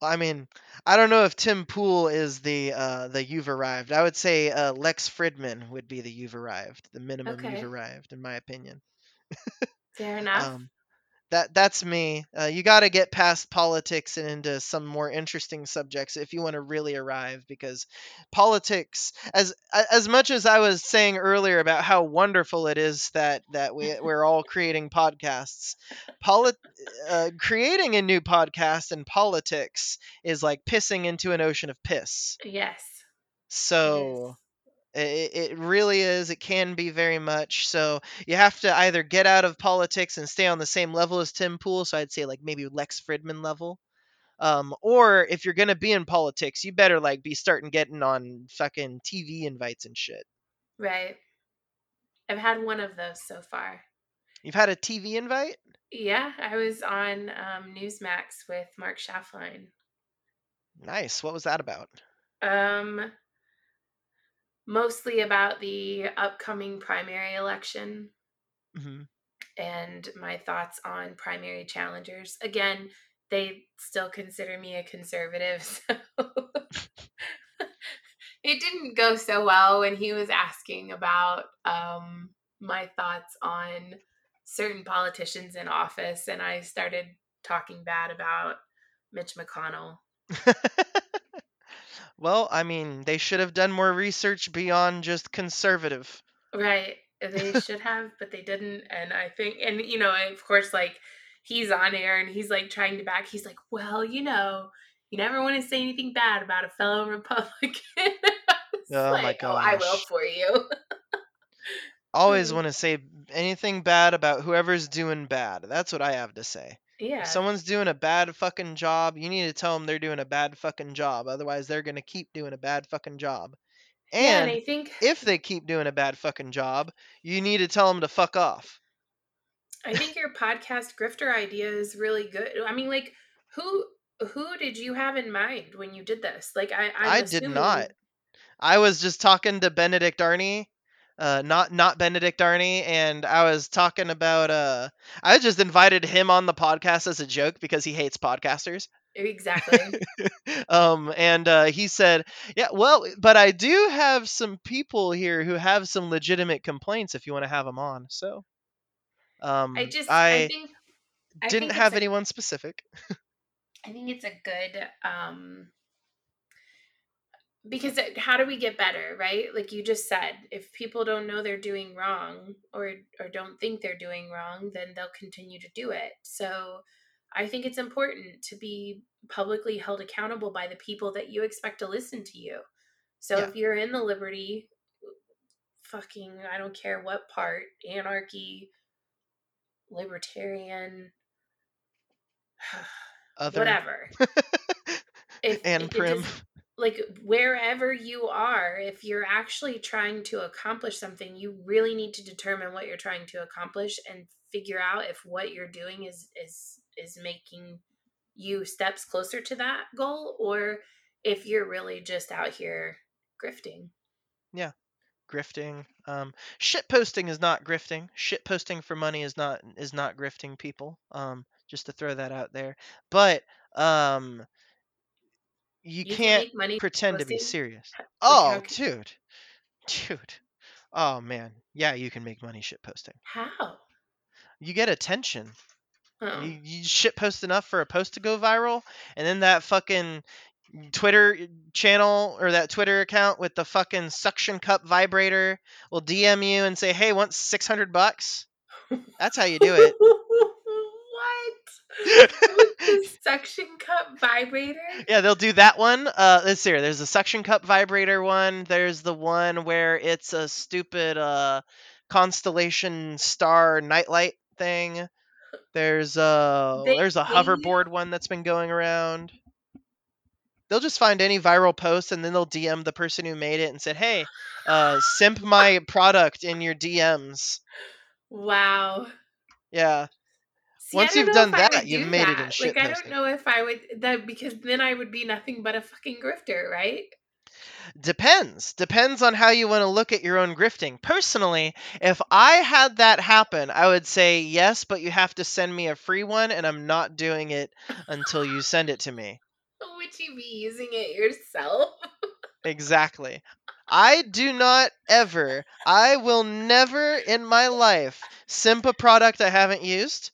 Speaker 1: Well, I mean, I don't know if Tim Pool is the uh, the you've arrived. I would say uh, Lex Fridman would be the you've arrived, the minimum
Speaker 2: Okay.
Speaker 1: you've arrived, in my opinion.
Speaker 2: Fair enough.
Speaker 1: Um, that that's me. Uh, you got to get past politics and into some more interesting subjects if you want to really arrive, because politics, as as much as I was saying earlier about how wonderful it is that that we we're all creating podcasts, polit uh, creating a new podcast in politics is like pissing into an ocean of piss.
Speaker 2: yes.
Speaker 1: So.
Speaker 2: is.
Speaker 1: It, it really is. It can be very much. So you have to either get out of politics and stay on the same level as Tim Pool. So I'd say like maybe Lex Fridman level. Um, or if you're gonna be in politics, you better like be starting getting on fucking TV invites and shit.
Speaker 2: Right. I've had one of those so far.
Speaker 1: You've had a TV invite?
Speaker 2: Yeah, I was on um, Newsmax with Mark Schaffline.
Speaker 1: Nice. What was that about?
Speaker 2: Um, mostly about the upcoming primary election
Speaker 1: hmm
Speaker 2: and my thoughts on primary challengers. Again, they still consider me a conservative, so it didn't go so well when he was asking about um, my thoughts on certain politicians in office, and I started talking bad about Mitch McConnell.
Speaker 1: well, I mean, they should have done more research beyond just conservative.
Speaker 2: Right. They should have, but they didn't. And I think, and you know, of course, like he's on air and he's like trying to back. He's like, well, you know, you never want to say anything bad about a fellow Republican.
Speaker 1: Oh my
Speaker 2: like, oh, I will for you.
Speaker 1: Always
Speaker 2: Mhm.
Speaker 1: want to say anything bad about whoever's doing bad. That's what I have to say.
Speaker 2: Yeah.
Speaker 1: If someone's doing a bad fucking job, you need to tell them they're doing a bad fucking job. Otherwise, they're going to keep doing a bad fucking job.
Speaker 2: yeah, and
Speaker 1: And
Speaker 2: I think
Speaker 1: if they keep doing a bad fucking job, you need to tell them to fuck off.
Speaker 2: I think your podcast grifter idea is really good. I mean, like, who who did you have in mind when you did this? Like, I I'm
Speaker 1: I did not. I was just talking to Benedict Arnie uh, not not Benedict Arnie, and I was talking about. Uh, I just invited him on the podcast as a joke because he hates podcasters.
Speaker 2: Exactly.
Speaker 1: um, and uh, he said, "Yeah, well, but I do have some people here who have some legitimate complaints. If you want to have them on, so." Um,
Speaker 2: I just I,
Speaker 1: I
Speaker 2: think
Speaker 1: didn't
Speaker 2: think
Speaker 1: have
Speaker 2: it's a,
Speaker 1: anyone specific.
Speaker 2: I think it's a good um because it, how do we get better, right? Like you just said, if people don't know they're doing wrong or or don't think they're doing wrong, then they'll continue to do it. So I think it's important to be publicly held accountable by the people that you expect to listen to you. So
Speaker 1: Yeah.
Speaker 2: if you're in the liberty fucking I don't care what part, anarchy, libertarian,
Speaker 1: Other
Speaker 2: whatever. If
Speaker 1: and
Speaker 2: it
Speaker 1: prim.
Speaker 2: Like wherever you are, if you're actually trying to accomplish something, you really need to determine what you're trying to accomplish and figure out if what you're doing is is is making you steps closer to that goal or if you're really just out here grifting. Yeah.
Speaker 1: Grifting. Um, shit posting is not grifting. Shit posting for money is not is not grifting people. Um, just to throw that out there. But um, you,
Speaker 2: You can
Speaker 1: can't
Speaker 2: money
Speaker 1: pretend to be serious. Oh, dude, dude. Oh man, yeah, you can make money shit posting.
Speaker 2: how?
Speaker 1: You get attention.
Speaker 2: Oh.
Speaker 1: You, you shit post enough for a post to go viral, and then that fucking Twitter eh, channel or that Twitter account with the fucking suction cup vibrator will DM you and say, "Hey, want six hundred bucks?" That's how you do it.
Speaker 2: what? The suction cup vibrator?
Speaker 1: yeah, they'll do that one. Uh, let's see. here. There's a suction cup vibrator one. There's the one where it's a stupid uh constellation star nightlight thing. There's uh
Speaker 2: They
Speaker 1: there's a hoverboard one that's been going around. They'll just find any viral post and then they'll DM the person who made it and said, "Hey, uh, simp my product in your DMs."
Speaker 2: Wow.
Speaker 1: Yeah.
Speaker 2: See,
Speaker 1: Once you've done that, you've made it in
Speaker 2: that.
Speaker 1: shit
Speaker 2: Like, I don't know if I would that because then I would be nothing but a fucking grifter, right?
Speaker 1: Depends. Depends on how you want to look at your own grifting. Personally, if I had that happen, I would say yes, but you have to send me a free one, and I'm not doing it until you send it to me.
Speaker 2: Would you be using it yourself?
Speaker 1: Exactly. I do not ever, I will never in my life simp a product I haven't used.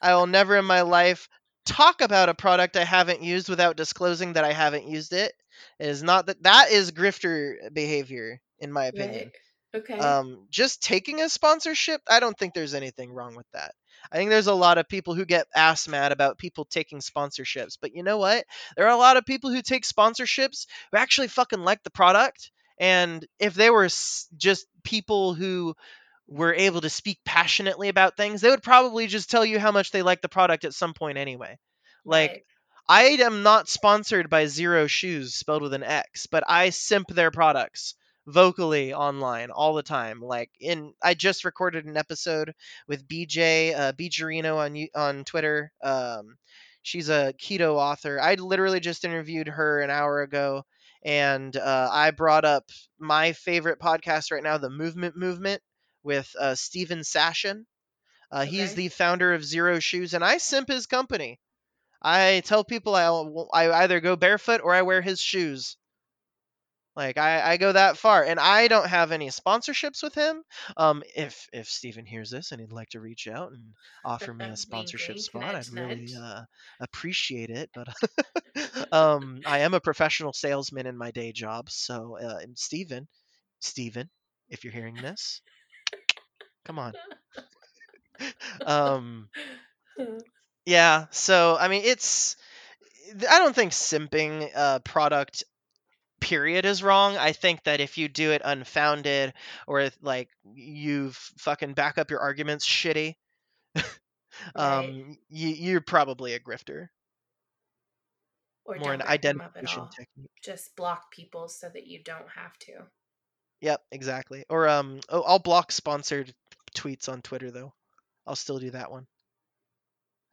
Speaker 1: I will never in my life talk about a product I haven't used without disclosing that I haven't used it. It is not that that is grifter behavior, in my opinion.
Speaker 2: Right. Okay.
Speaker 1: Um, just taking a sponsorship, I don't think there's anything wrong with that. I think there's a lot of people who get ass mad about people taking sponsorships, but you know what? There are a lot of people who take sponsorships who actually fucking like the product, and if they were just people who were able to speak passionately about things, they would probably just tell you how much they like the product at some point anyway. Like
Speaker 2: right.
Speaker 1: I am not sponsored by Xero Shoes, spelled with an X, but I simp their products vocally online all the time. Like in, I just recorded an episode with BJ uh, Beacherino on on Twitter. Um, she's a keto author. I literally just interviewed her an hour ago, and uh, I brought up my favorite podcast right now, the Movement Movement, with uh, Steven Sashen. Uh, He's the founder of Xero Shoes, and I simp his company. I tell people I I either go barefoot or I wear his shoes. Like I, I go that far, and I don't have any sponsorships with him. Um, if if Steven hears this and he'd like to reach out and offer me a sponsorship spot, I'd really uh, appreciate it. But um, I am a professional salesman in my day job, so uh, Steven, Steven, if you're hearing this, come on. Um, yeah. So I mean, it's I don't think simping a product period is wrong. I think that if you do it unfounded or if, like you've fucking back up your arguments shitty,
Speaker 2: right.
Speaker 1: um, you, you're probably a grifter.
Speaker 2: Or
Speaker 1: More an
Speaker 2: back them up at
Speaker 1: identification technique.
Speaker 2: Just block people so that you don't have to.
Speaker 1: Yep, exactly. Or um, oh, I'll block sponsored tweets on Twitter though. I'll still do that one.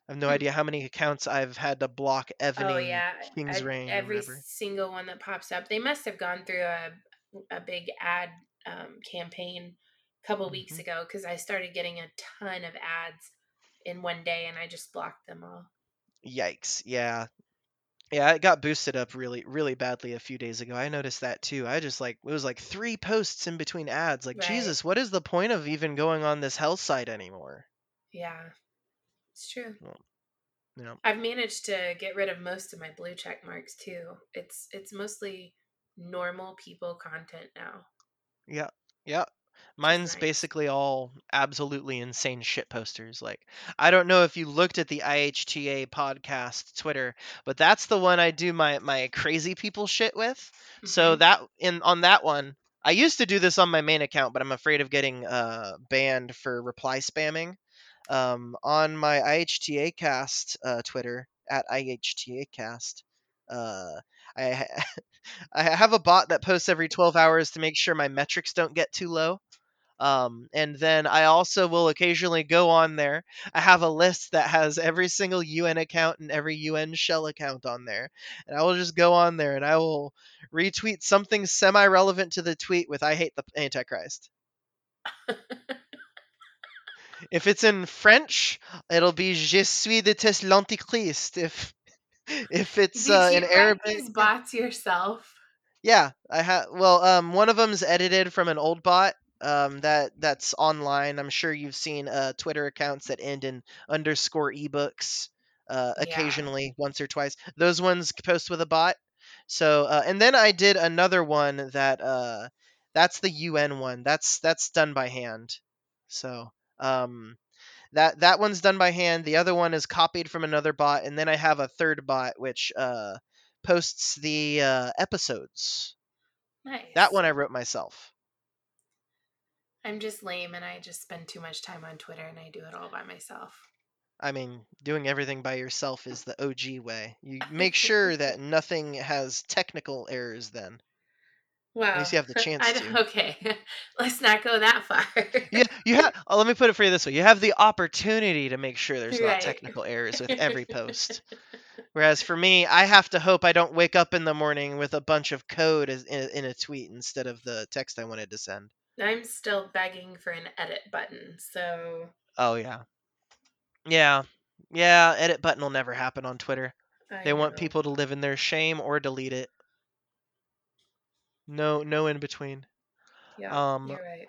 Speaker 1: I have no
Speaker 2: Hmm.
Speaker 1: idea how many accounts I've had to block Evening
Speaker 2: Oh yeah,
Speaker 1: King's
Speaker 2: I-
Speaker 1: Reign
Speaker 2: every single one that pops up. They must have gone through a a big ad um, campaign a couple mm-hmm. weeks ago because I started getting a ton of ads in one day and I just blocked them all.
Speaker 1: Yikes. Yeah. Yeah, it got boosted up really, really badly a few days ago. I noticed that too. I just like it was like three posts in between ads. Like, right. Jesus, what is the point of even going on this health site anymore?
Speaker 2: Yeah, it's true. Well, yeah. I've managed to get rid of most of my blue check marks too. It's it's mostly normal people content now.
Speaker 1: Yeah. Yeah. Mine's nice. basically all absolutely insane shit posters. Like, I don't know if you looked at the IHTA podcast Twitter, but that's the one I do my my crazy people shit with. Mm-hmm. So that in on that one, I used to do this on my main account, but I'm afraid of getting uh, banned for reply spamming. Um, on my IHTA cast uh, Twitter at IHTA cast, uh, I I have a bot that posts every 12 hours to make sure my metrics don't get too low. Um, and then I also will occasionally go on there. I have a list that has every single UN account and every UN shell account on there. And I will just go on there and I will retweet something semi relevant to the tweet with I hate the Antichrist. if it's in French, it'll be Je suis déteste l'Antichrist. If if it's uh, in Arabic,
Speaker 2: bots yourself.
Speaker 1: Yeah, I have. Well, um, one of them's edited from an old bot, um, that that's online. I'm sure you've seen uh, Twitter accounts that end in underscore ebooks uh, occasionally, yeah. once or twice. Those ones post with a bot. So uh, and then I did another one that uh, that's the UN one. That's that's done by hand. So um, that that one's done by hand. The other one is copied from another bot, and then I have a third bot which uh, posts the uh, episodes.
Speaker 2: Nice.
Speaker 1: That one I wrote myself.
Speaker 2: I'm just lame and I just spend too much time on Twitter and I do it all by myself.
Speaker 1: I mean, doing everything by yourself is the OG way. You make sure that nothing has technical errors then.
Speaker 2: Wow.
Speaker 1: At least you have the chance to.
Speaker 2: Okay, let's not go that far.
Speaker 1: yeah, you have. Oh, let me put it for you this way: you have the opportunity to make sure there's right. not technical errors with every post. Whereas for me, I have to hope I don't wake up in the morning with a bunch of code in a tweet instead of the text I wanted to send.
Speaker 2: I'm still begging for an edit button, so.
Speaker 1: Oh yeah, yeah, yeah. Edit button will never happen on Twitter. I they know. want people to live in their shame or delete it. No, no in between.
Speaker 2: Yeah, um, you're right.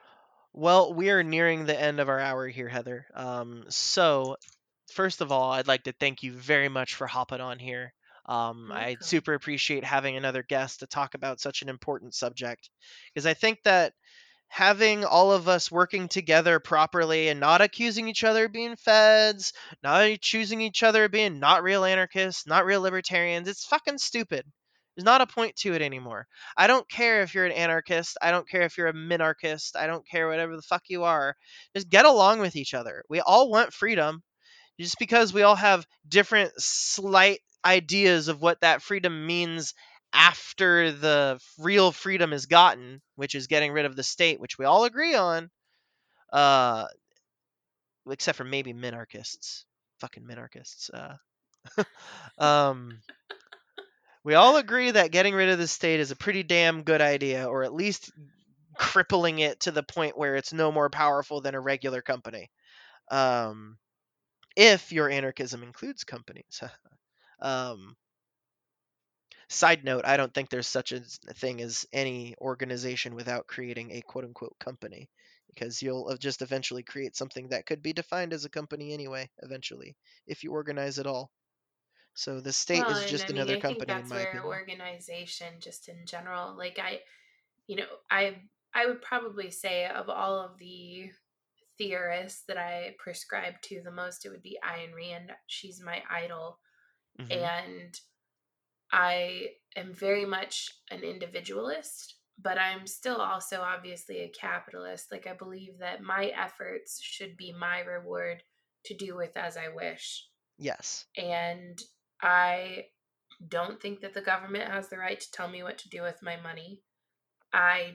Speaker 1: Well, we are nearing the end of our hour here, Heather. Um, so, first of all, I'd like to thank you very much for hopping on here. Um, I super appreciate having another guest to talk about such an important subject because I think that having all of us working together properly and not accusing each other of being feds, not accusing each other of being not real anarchists, not real libertarians, it's fucking stupid. There's not a point to it anymore. I don't care if you're an anarchist. I don't care if you're a minarchist. I don't care whatever the fuck you are. Just get along with each other. We all want freedom. Just because we all have different slight ideas of what that freedom means after the real freedom is gotten, which is getting rid of the state, which we all agree on, uh, except for maybe minarchists, fucking minarchists. Uh, um, we all agree that getting rid of the state is a pretty damn good idea, or at least crippling it to the point where it's no more powerful than a regular company. Um, if your anarchism includes companies. um, Side note, I don't think there's such a thing as any organization without creating a quote unquote company because you'll just eventually create something that could be defined as a company anyway, eventually, if you organize it all. So the state well, is just I mean, another I company.
Speaker 2: Think that's where
Speaker 1: opinion.
Speaker 2: organization, just in general, like I, you know, I I would probably say of all of the theorists that I prescribe to the most, it would be Ayn Rand. She's my idol, mm-hmm. and I am very much an individualist, but I'm still also obviously a capitalist. Like, I believe that my efforts should be my reward to do with as I wish.
Speaker 1: Yes.
Speaker 2: And I don't think that the government has the right to tell me what to do with my money. I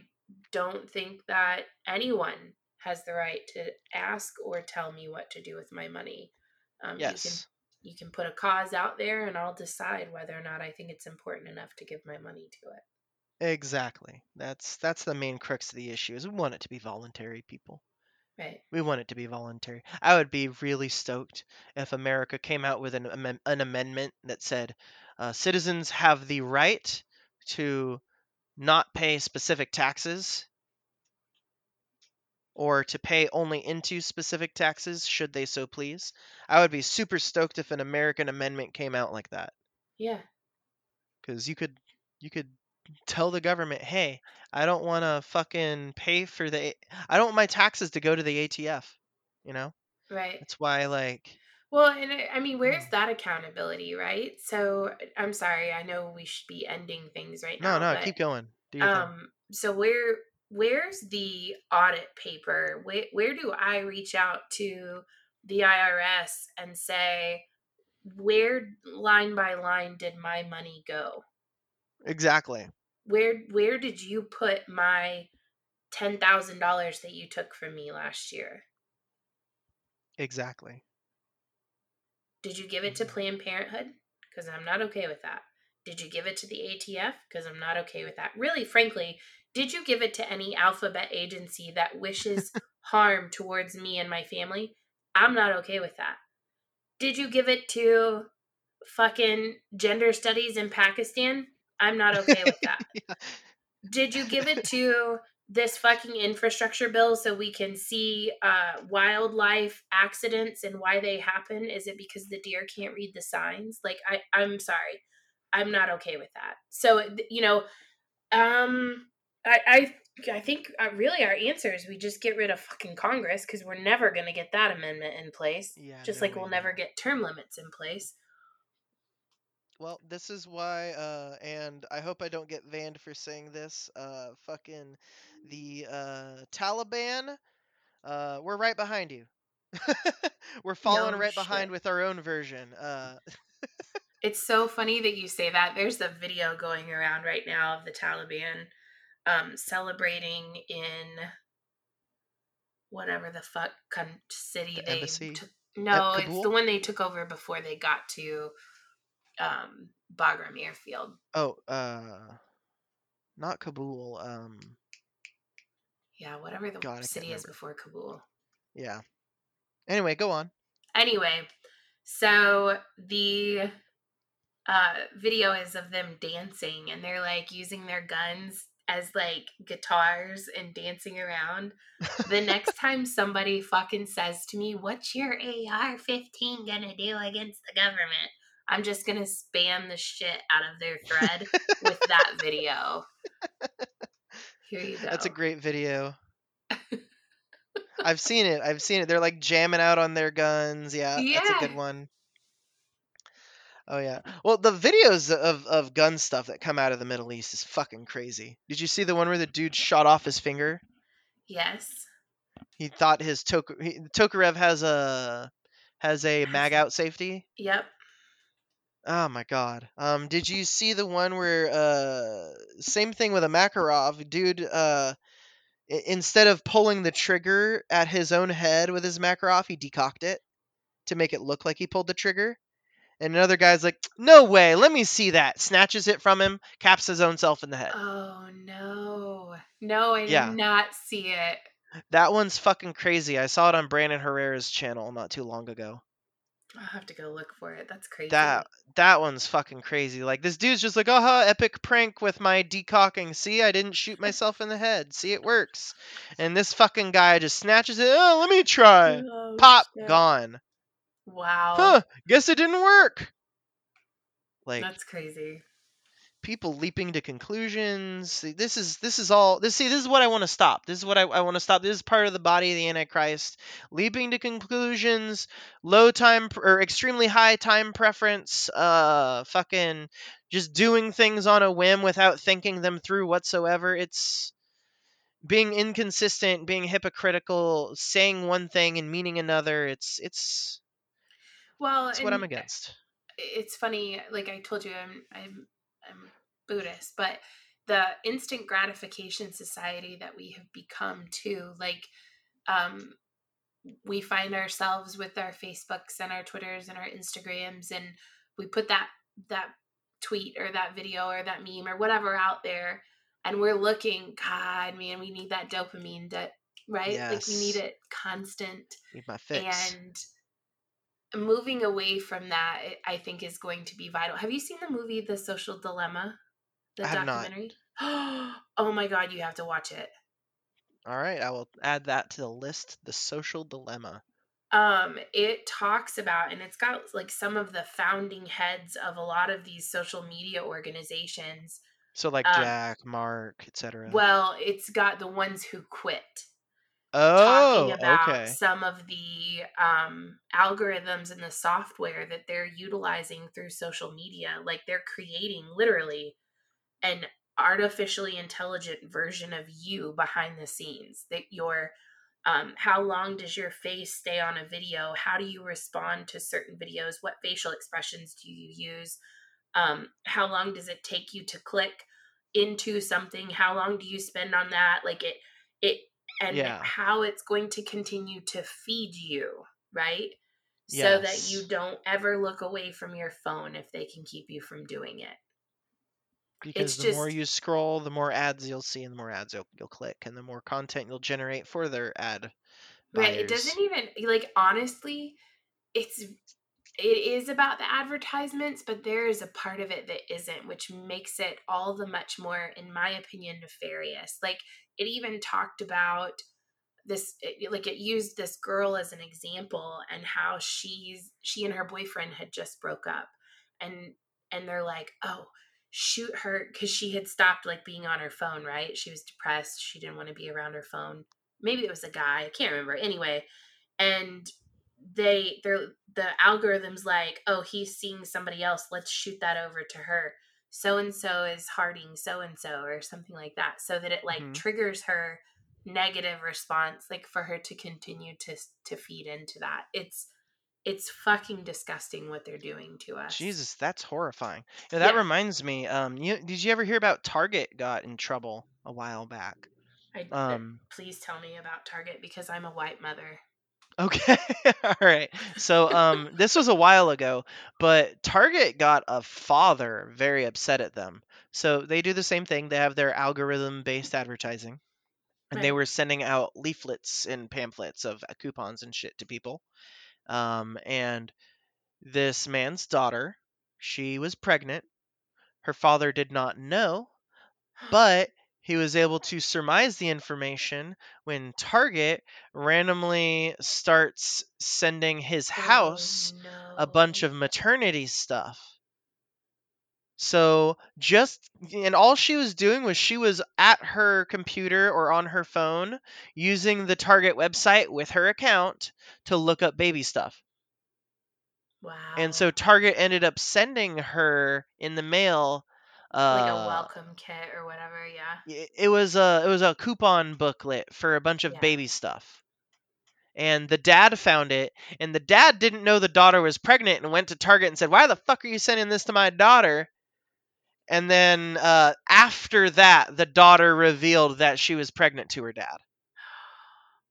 Speaker 2: don't think that anyone has the right to ask or tell me what to do with my money.
Speaker 1: Um, yes
Speaker 2: you can put a cause out there and I'll decide whether or not I think it's important enough to give my money to it.
Speaker 1: Exactly. That's that's the main crux of the issue. Is we want it to be voluntary, people.
Speaker 2: Right.
Speaker 1: We want it to be voluntary. I would be really stoked if America came out with an an amendment that said uh, citizens have the right to not pay specific taxes or to pay only into specific taxes should they so please. I would be super stoked if an American amendment came out like that
Speaker 2: Yeah.
Speaker 1: cuz you could you could tell the government, "Hey, I don't want to fucking pay for the I don't want my taxes to go to the ATF." You know?
Speaker 2: Right.
Speaker 1: That's why like
Speaker 2: Well, and I mean, where's that accountability, right? So I'm sorry, I know we should be ending things right
Speaker 1: No,
Speaker 2: now,
Speaker 1: no, no,
Speaker 2: keep
Speaker 1: going. Your thing.
Speaker 2: um, so where where's the audit paper? Where where do I reach out to the IRS and say where line by line did my money go?
Speaker 1: Exactly.
Speaker 2: Where where did you put my ten thousand dollars that you took from me last year?
Speaker 1: Exactly.
Speaker 2: Did you give it to
Speaker 1: Mhm.
Speaker 2: Planned Parenthood? Because I'm not okay with that. Did you give it to the ATF? Because I'm not okay with that. Really, frankly, did you give it to any alphabet agency that wishes harm towards me and my family? I'm not okay with that. Did you give it to fucking gender studies in Pakistan? I'm not okay with that.
Speaker 1: Yeah.
Speaker 2: Did you give it to this fucking infrastructure bill so we can see uh, wildlife accidents and why they happen? Is it because the deer can't read the signs? Like, I, I'm sorry, I'm not okay with that. So, you know, um, I, I, I think uh, really our answer is we just get rid of fucking Congress because we're never gonna get that amendment in place.
Speaker 1: Yeah,
Speaker 2: just
Speaker 1: no
Speaker 2: like
Speaker 1: way,
Speaker 2: we'll never get term limits in place.
Speaker 1: Well, this is why, uh, and I hope I don't get banned for saying this. Uh, fucking the uh, Taliban, uh, we're right behind you. we're following
Speaker 2: No
Speaker 1: right behind with our own version. Uh,
Speaker 2: It's so funny that you say that. There's a video going around right now of the Taliban um, celebrating in whatever the fuck city
Speaker 1: The
Speaker 2: they
Speaker 1: embassy
Speaker 2: took. No, it's the one they took over before they got to um, Bagram Airfield.
Speaker 1: Oh, uh, not Kabul. Um,
Speaker 2: Yeah, whatever the
Speaker 1: God,
Speaker 2: city is before Kabul.
Speaker 1: Yeah. Anyway, go on.
Speaker 2: Anyway, so the uh, video is of them dancing and they're like using their guns as like guitars and dancing around. The next time somebody fucking says to me, What's your AR 15 gonna do against the government? I'm just gonna spam the shit out of their thread with that video. Here you go.
Speaker 1: That's a great video. I've seen it. I've seen it. They're like jamming out on their guns. Yeah, that's a good one. Oh yeah. Well, the videos of of gun stuff that come out of the Middle East is fucking crazy. Did you see the one where the dude shot off his finger?
Speaker 2: Yes.
Speaker 1: He thought his Tok he, Tokarev has a has a mag out safety.
Speaker 2: Yep.
Speaker 1: Oh my god. Um, did you see the one where uh same thing with a Makarov dude uh i- instead of pulling the trigger at his own head with his Makarov, he decocked it to make it look like he pulled the trigger. And another guy's like, "No way, let me see that." Snatches it from him, caps his own self in the head.
Speaker 2: Oh no. No, I did
Speaker 1: Yeah.
Speaker 2: not see it.
Speaker 1: That one's fucking crazy. I saw it on Brandon Herrera's channel not too long ago.
Speaker 2: I'll have to go look for it. That's crazy.
Speaker 1: That that one's fucking crazy. Like this dude's just like, "Aha, epic prank with my decocking. See, I didn't shoot myself in the head. See, it works." And this fucking guy just snatches it. Oh, let me try.
Speaker 2: Oh,
Speaker 1: Pop,
Speaker 2: shit.
Speaker 1: gone.
Speaker 2: Wow.
Speaker 1: Huh? Guess it didn't work. Like
Speaker 2: That's crazy.
Speaker 1: people leaping to conclusions. See, this is this is all this. See, this is what I want to stop. This is what I, I want to stop. This is part of the body of the Antichrist. Leaping to conclusions, low time or extremely high time preference. Uh, fucking just doing things on a whim without thinking them through whatsoever. It's being inconsistent, being hypocritical, saying one thing and meaning another. It's it's
Speaker 2: Well,
Speaker 1: it's what I'm against.
Speaker 2: it's funny. Like I told you, I'm I'm I'm Buddhist, but the instant gratification society that we have become too, like, um, we find ourselves with our Facebooks and our Twitters and our Instagrams, and we put that that tweet or that video or that meme or whatever out there and we're looking god man we need that dopamine that right like we need it constant
Speaker 1: Need my fix.
Speaker 2: and moving away from that i I think is going to be vital have you seen the movie the social dilemma the
Speaker 1: I have not.
Speaker 2: documentary oh my god you have to watch it
Speaker 1: All right, I will add that to the list. The social dilemma.
Speaker 2: um it talks about and it's got like some of the founding heads of a lot of these social media organizations
Speaker 1: So like
Speaker 2: Um,
Speaker 1: Jack, Mark, etc.
Speaker 2: well it's got the ones who quit
Speaker 1: oh,
Speaker 2: talking about
Speaker 1: okay.
Speaker 2: some of the um, algorithms and the software that they're utilizing through social media. Like they're creating literally an artificially intelligent version of you behind the scenes. That your um, how long does your face stay on a video? How do you respond to certain videos? What facial expressions do you use? Um, how long does it take you to click into something? How long do you spend on that? Like it, it, and
Speaker 1: Yeah.
Speaker 2: how it's going to continue to feed you, right? So that you don't ever look away from your phone if they can keep you from doing it.
Speaker 1: Because
Speaker 2: it's
Speaker 1: the more you scroll, the more ads you'll see, and the more ads you'll, you'll click, and the more content you'll generate for their ad
Speaker 2: Right. It doesn't even like honestly, it's it is about the advertisements, but there is a part of it that isn't, which makes it all the much more, in my opinion, nefarious. Like it even talked about this it, like it used this girl as an example and how she's she and her boyfriend had just broke up. And and they're like oh shoot her because she had stopped like being on her phone right? She was depressed. She didn't want to be around her phone. Maybe it was a guy i can't remember. Anyway and they they're the algorithms like oh he's seeing somebody else. Let's shoot that over to her so and so is hearting so and so or something like that so that it like
Speaker 1: Mhm.
Speaker 2: triggers her negative response like for her to continue to to feed into that it's it's fucking disgusting what they're doing to us
Speaker 1: Jesus, that's horrifying. You know, that
Speaker 2: Yeah.
Speaker 1: reminds me. Um, you, did you ever hear about Target got in trouble a while back?
Speaker 2: I,
Speaker 1: Um,
Speaker 2: please tell me about target because i'm a white mother
Speaker 1: Okay. All right. So um this was a while ago, but Target got a father very upset at them. So they do the same thing. They have their algorithm based advertising. And they
Speaker 2: Right.
Speaker 1: were sending out leaflets and pamphlets of uh, coupons and shit to people. Um and this man's daughter, she was pregnant. Her father did not know, but he was able to surmise the information when Target randomly starts sending his house
Speaker 2: oh,
Speaker 1: a bunch of maternity stuff. So just and all she was doing was she was at her computer or on her phone using the Target website with her account to look up baby stuff.
Speaker 2: wow
Speaker 1: And so Target ended up sending her in the mail uh,
Speaker 2: like a welcome kit or whatever yeah.
Speaker 1: it was a it was a coupon booklet for a bunch of
Speaker 2: Yeah.
Speaker 1: baby stuff. And the dad found it and the dad didn't know the daughter was pregnant and went to target and said why the fuck are you sending this to my daughter? And then uh, after that the daughter revealed that she was pregnant to her dad.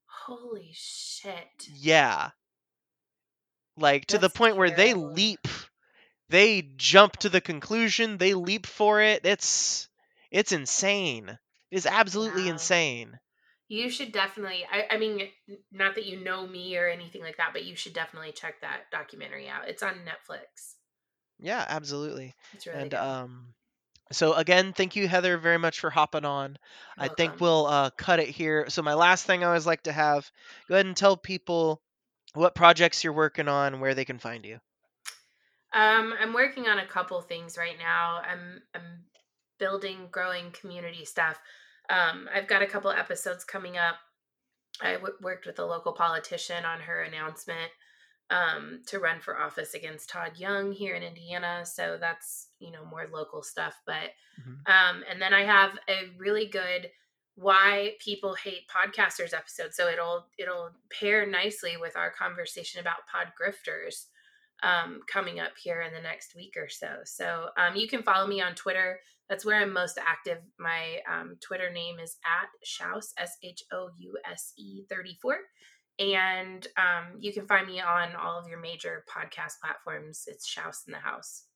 Speaker 2: Holy shit.
Speaker 1: Yeah. Like to the point where they leap they jump to the conclusion they leap for it it's it's insane it is absolutely
Speaker 2: Wow.
Speaker 1: insane
Speaker 2: You should definitely. I, I mean, not that you know me or anything like that, but you should definitely check that documentary out. It's on Netflix.
Speaker 1: yeah absolutely
Speaker 2: It's really
Speaker 1: and
Speaker 2: good.
Speaker 1: um so again thank you heather very much for hopping on
Speaker 2: You're
Speaker 1: i think we'll uh, cut it here so my last thing i always like to have go ahead and tell people what projects you're working on where they can find you
Speaker 2: Um, I'm working on a couple things right now. I'm I'm building, growing community stuff. Um, I've got a couple episodes coming up. I w- worked with a local politician on her announcement um, to run for office against Todd Young here in Indiana. So that's you know more local stuff. But
Speaker 1: Mhm.
Speaker 2: um, and then I have a really good why people hate podcasters episode. So it'll it'll pair nicely with our conversation about pod grifters um, coming up here in the next week or so. So um, you can follow me on Twitter. That's where I'm most active. My um, Twitter name is at Shouse, S H O U S E 34. And um, you can find me on all of your major podcast platforms. It's Shouse in the House.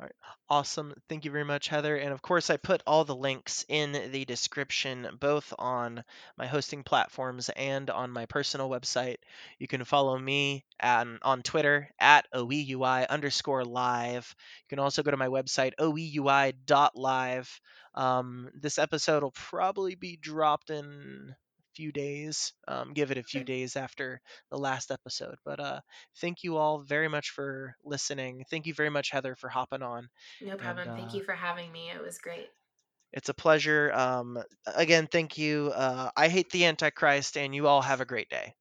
Speaker 1: All right. Awesome. Thank you very much, Heather. And of course, I put all the links in the description, both on my hosting platforms and on my personal website. You can follow me on, on Twitter at OEUI underscore live. You can also go to my website, oeui.live. Um, this episode will probably be dropped in few days. Um, give it a few days after the last episode. But uh, thank you all very much for listening. Thank you very much, Heather, for hopping on.
Speaker 2: No problem.
Speaker 1: And,
Speaker 2: thank
Speaker 1: uh,
Speaker 2: you for having me. It was great.
Speaker 1: It's a pleasure. Um, again, thank you. Uh, I hate the Antichrist, and you all have a great day.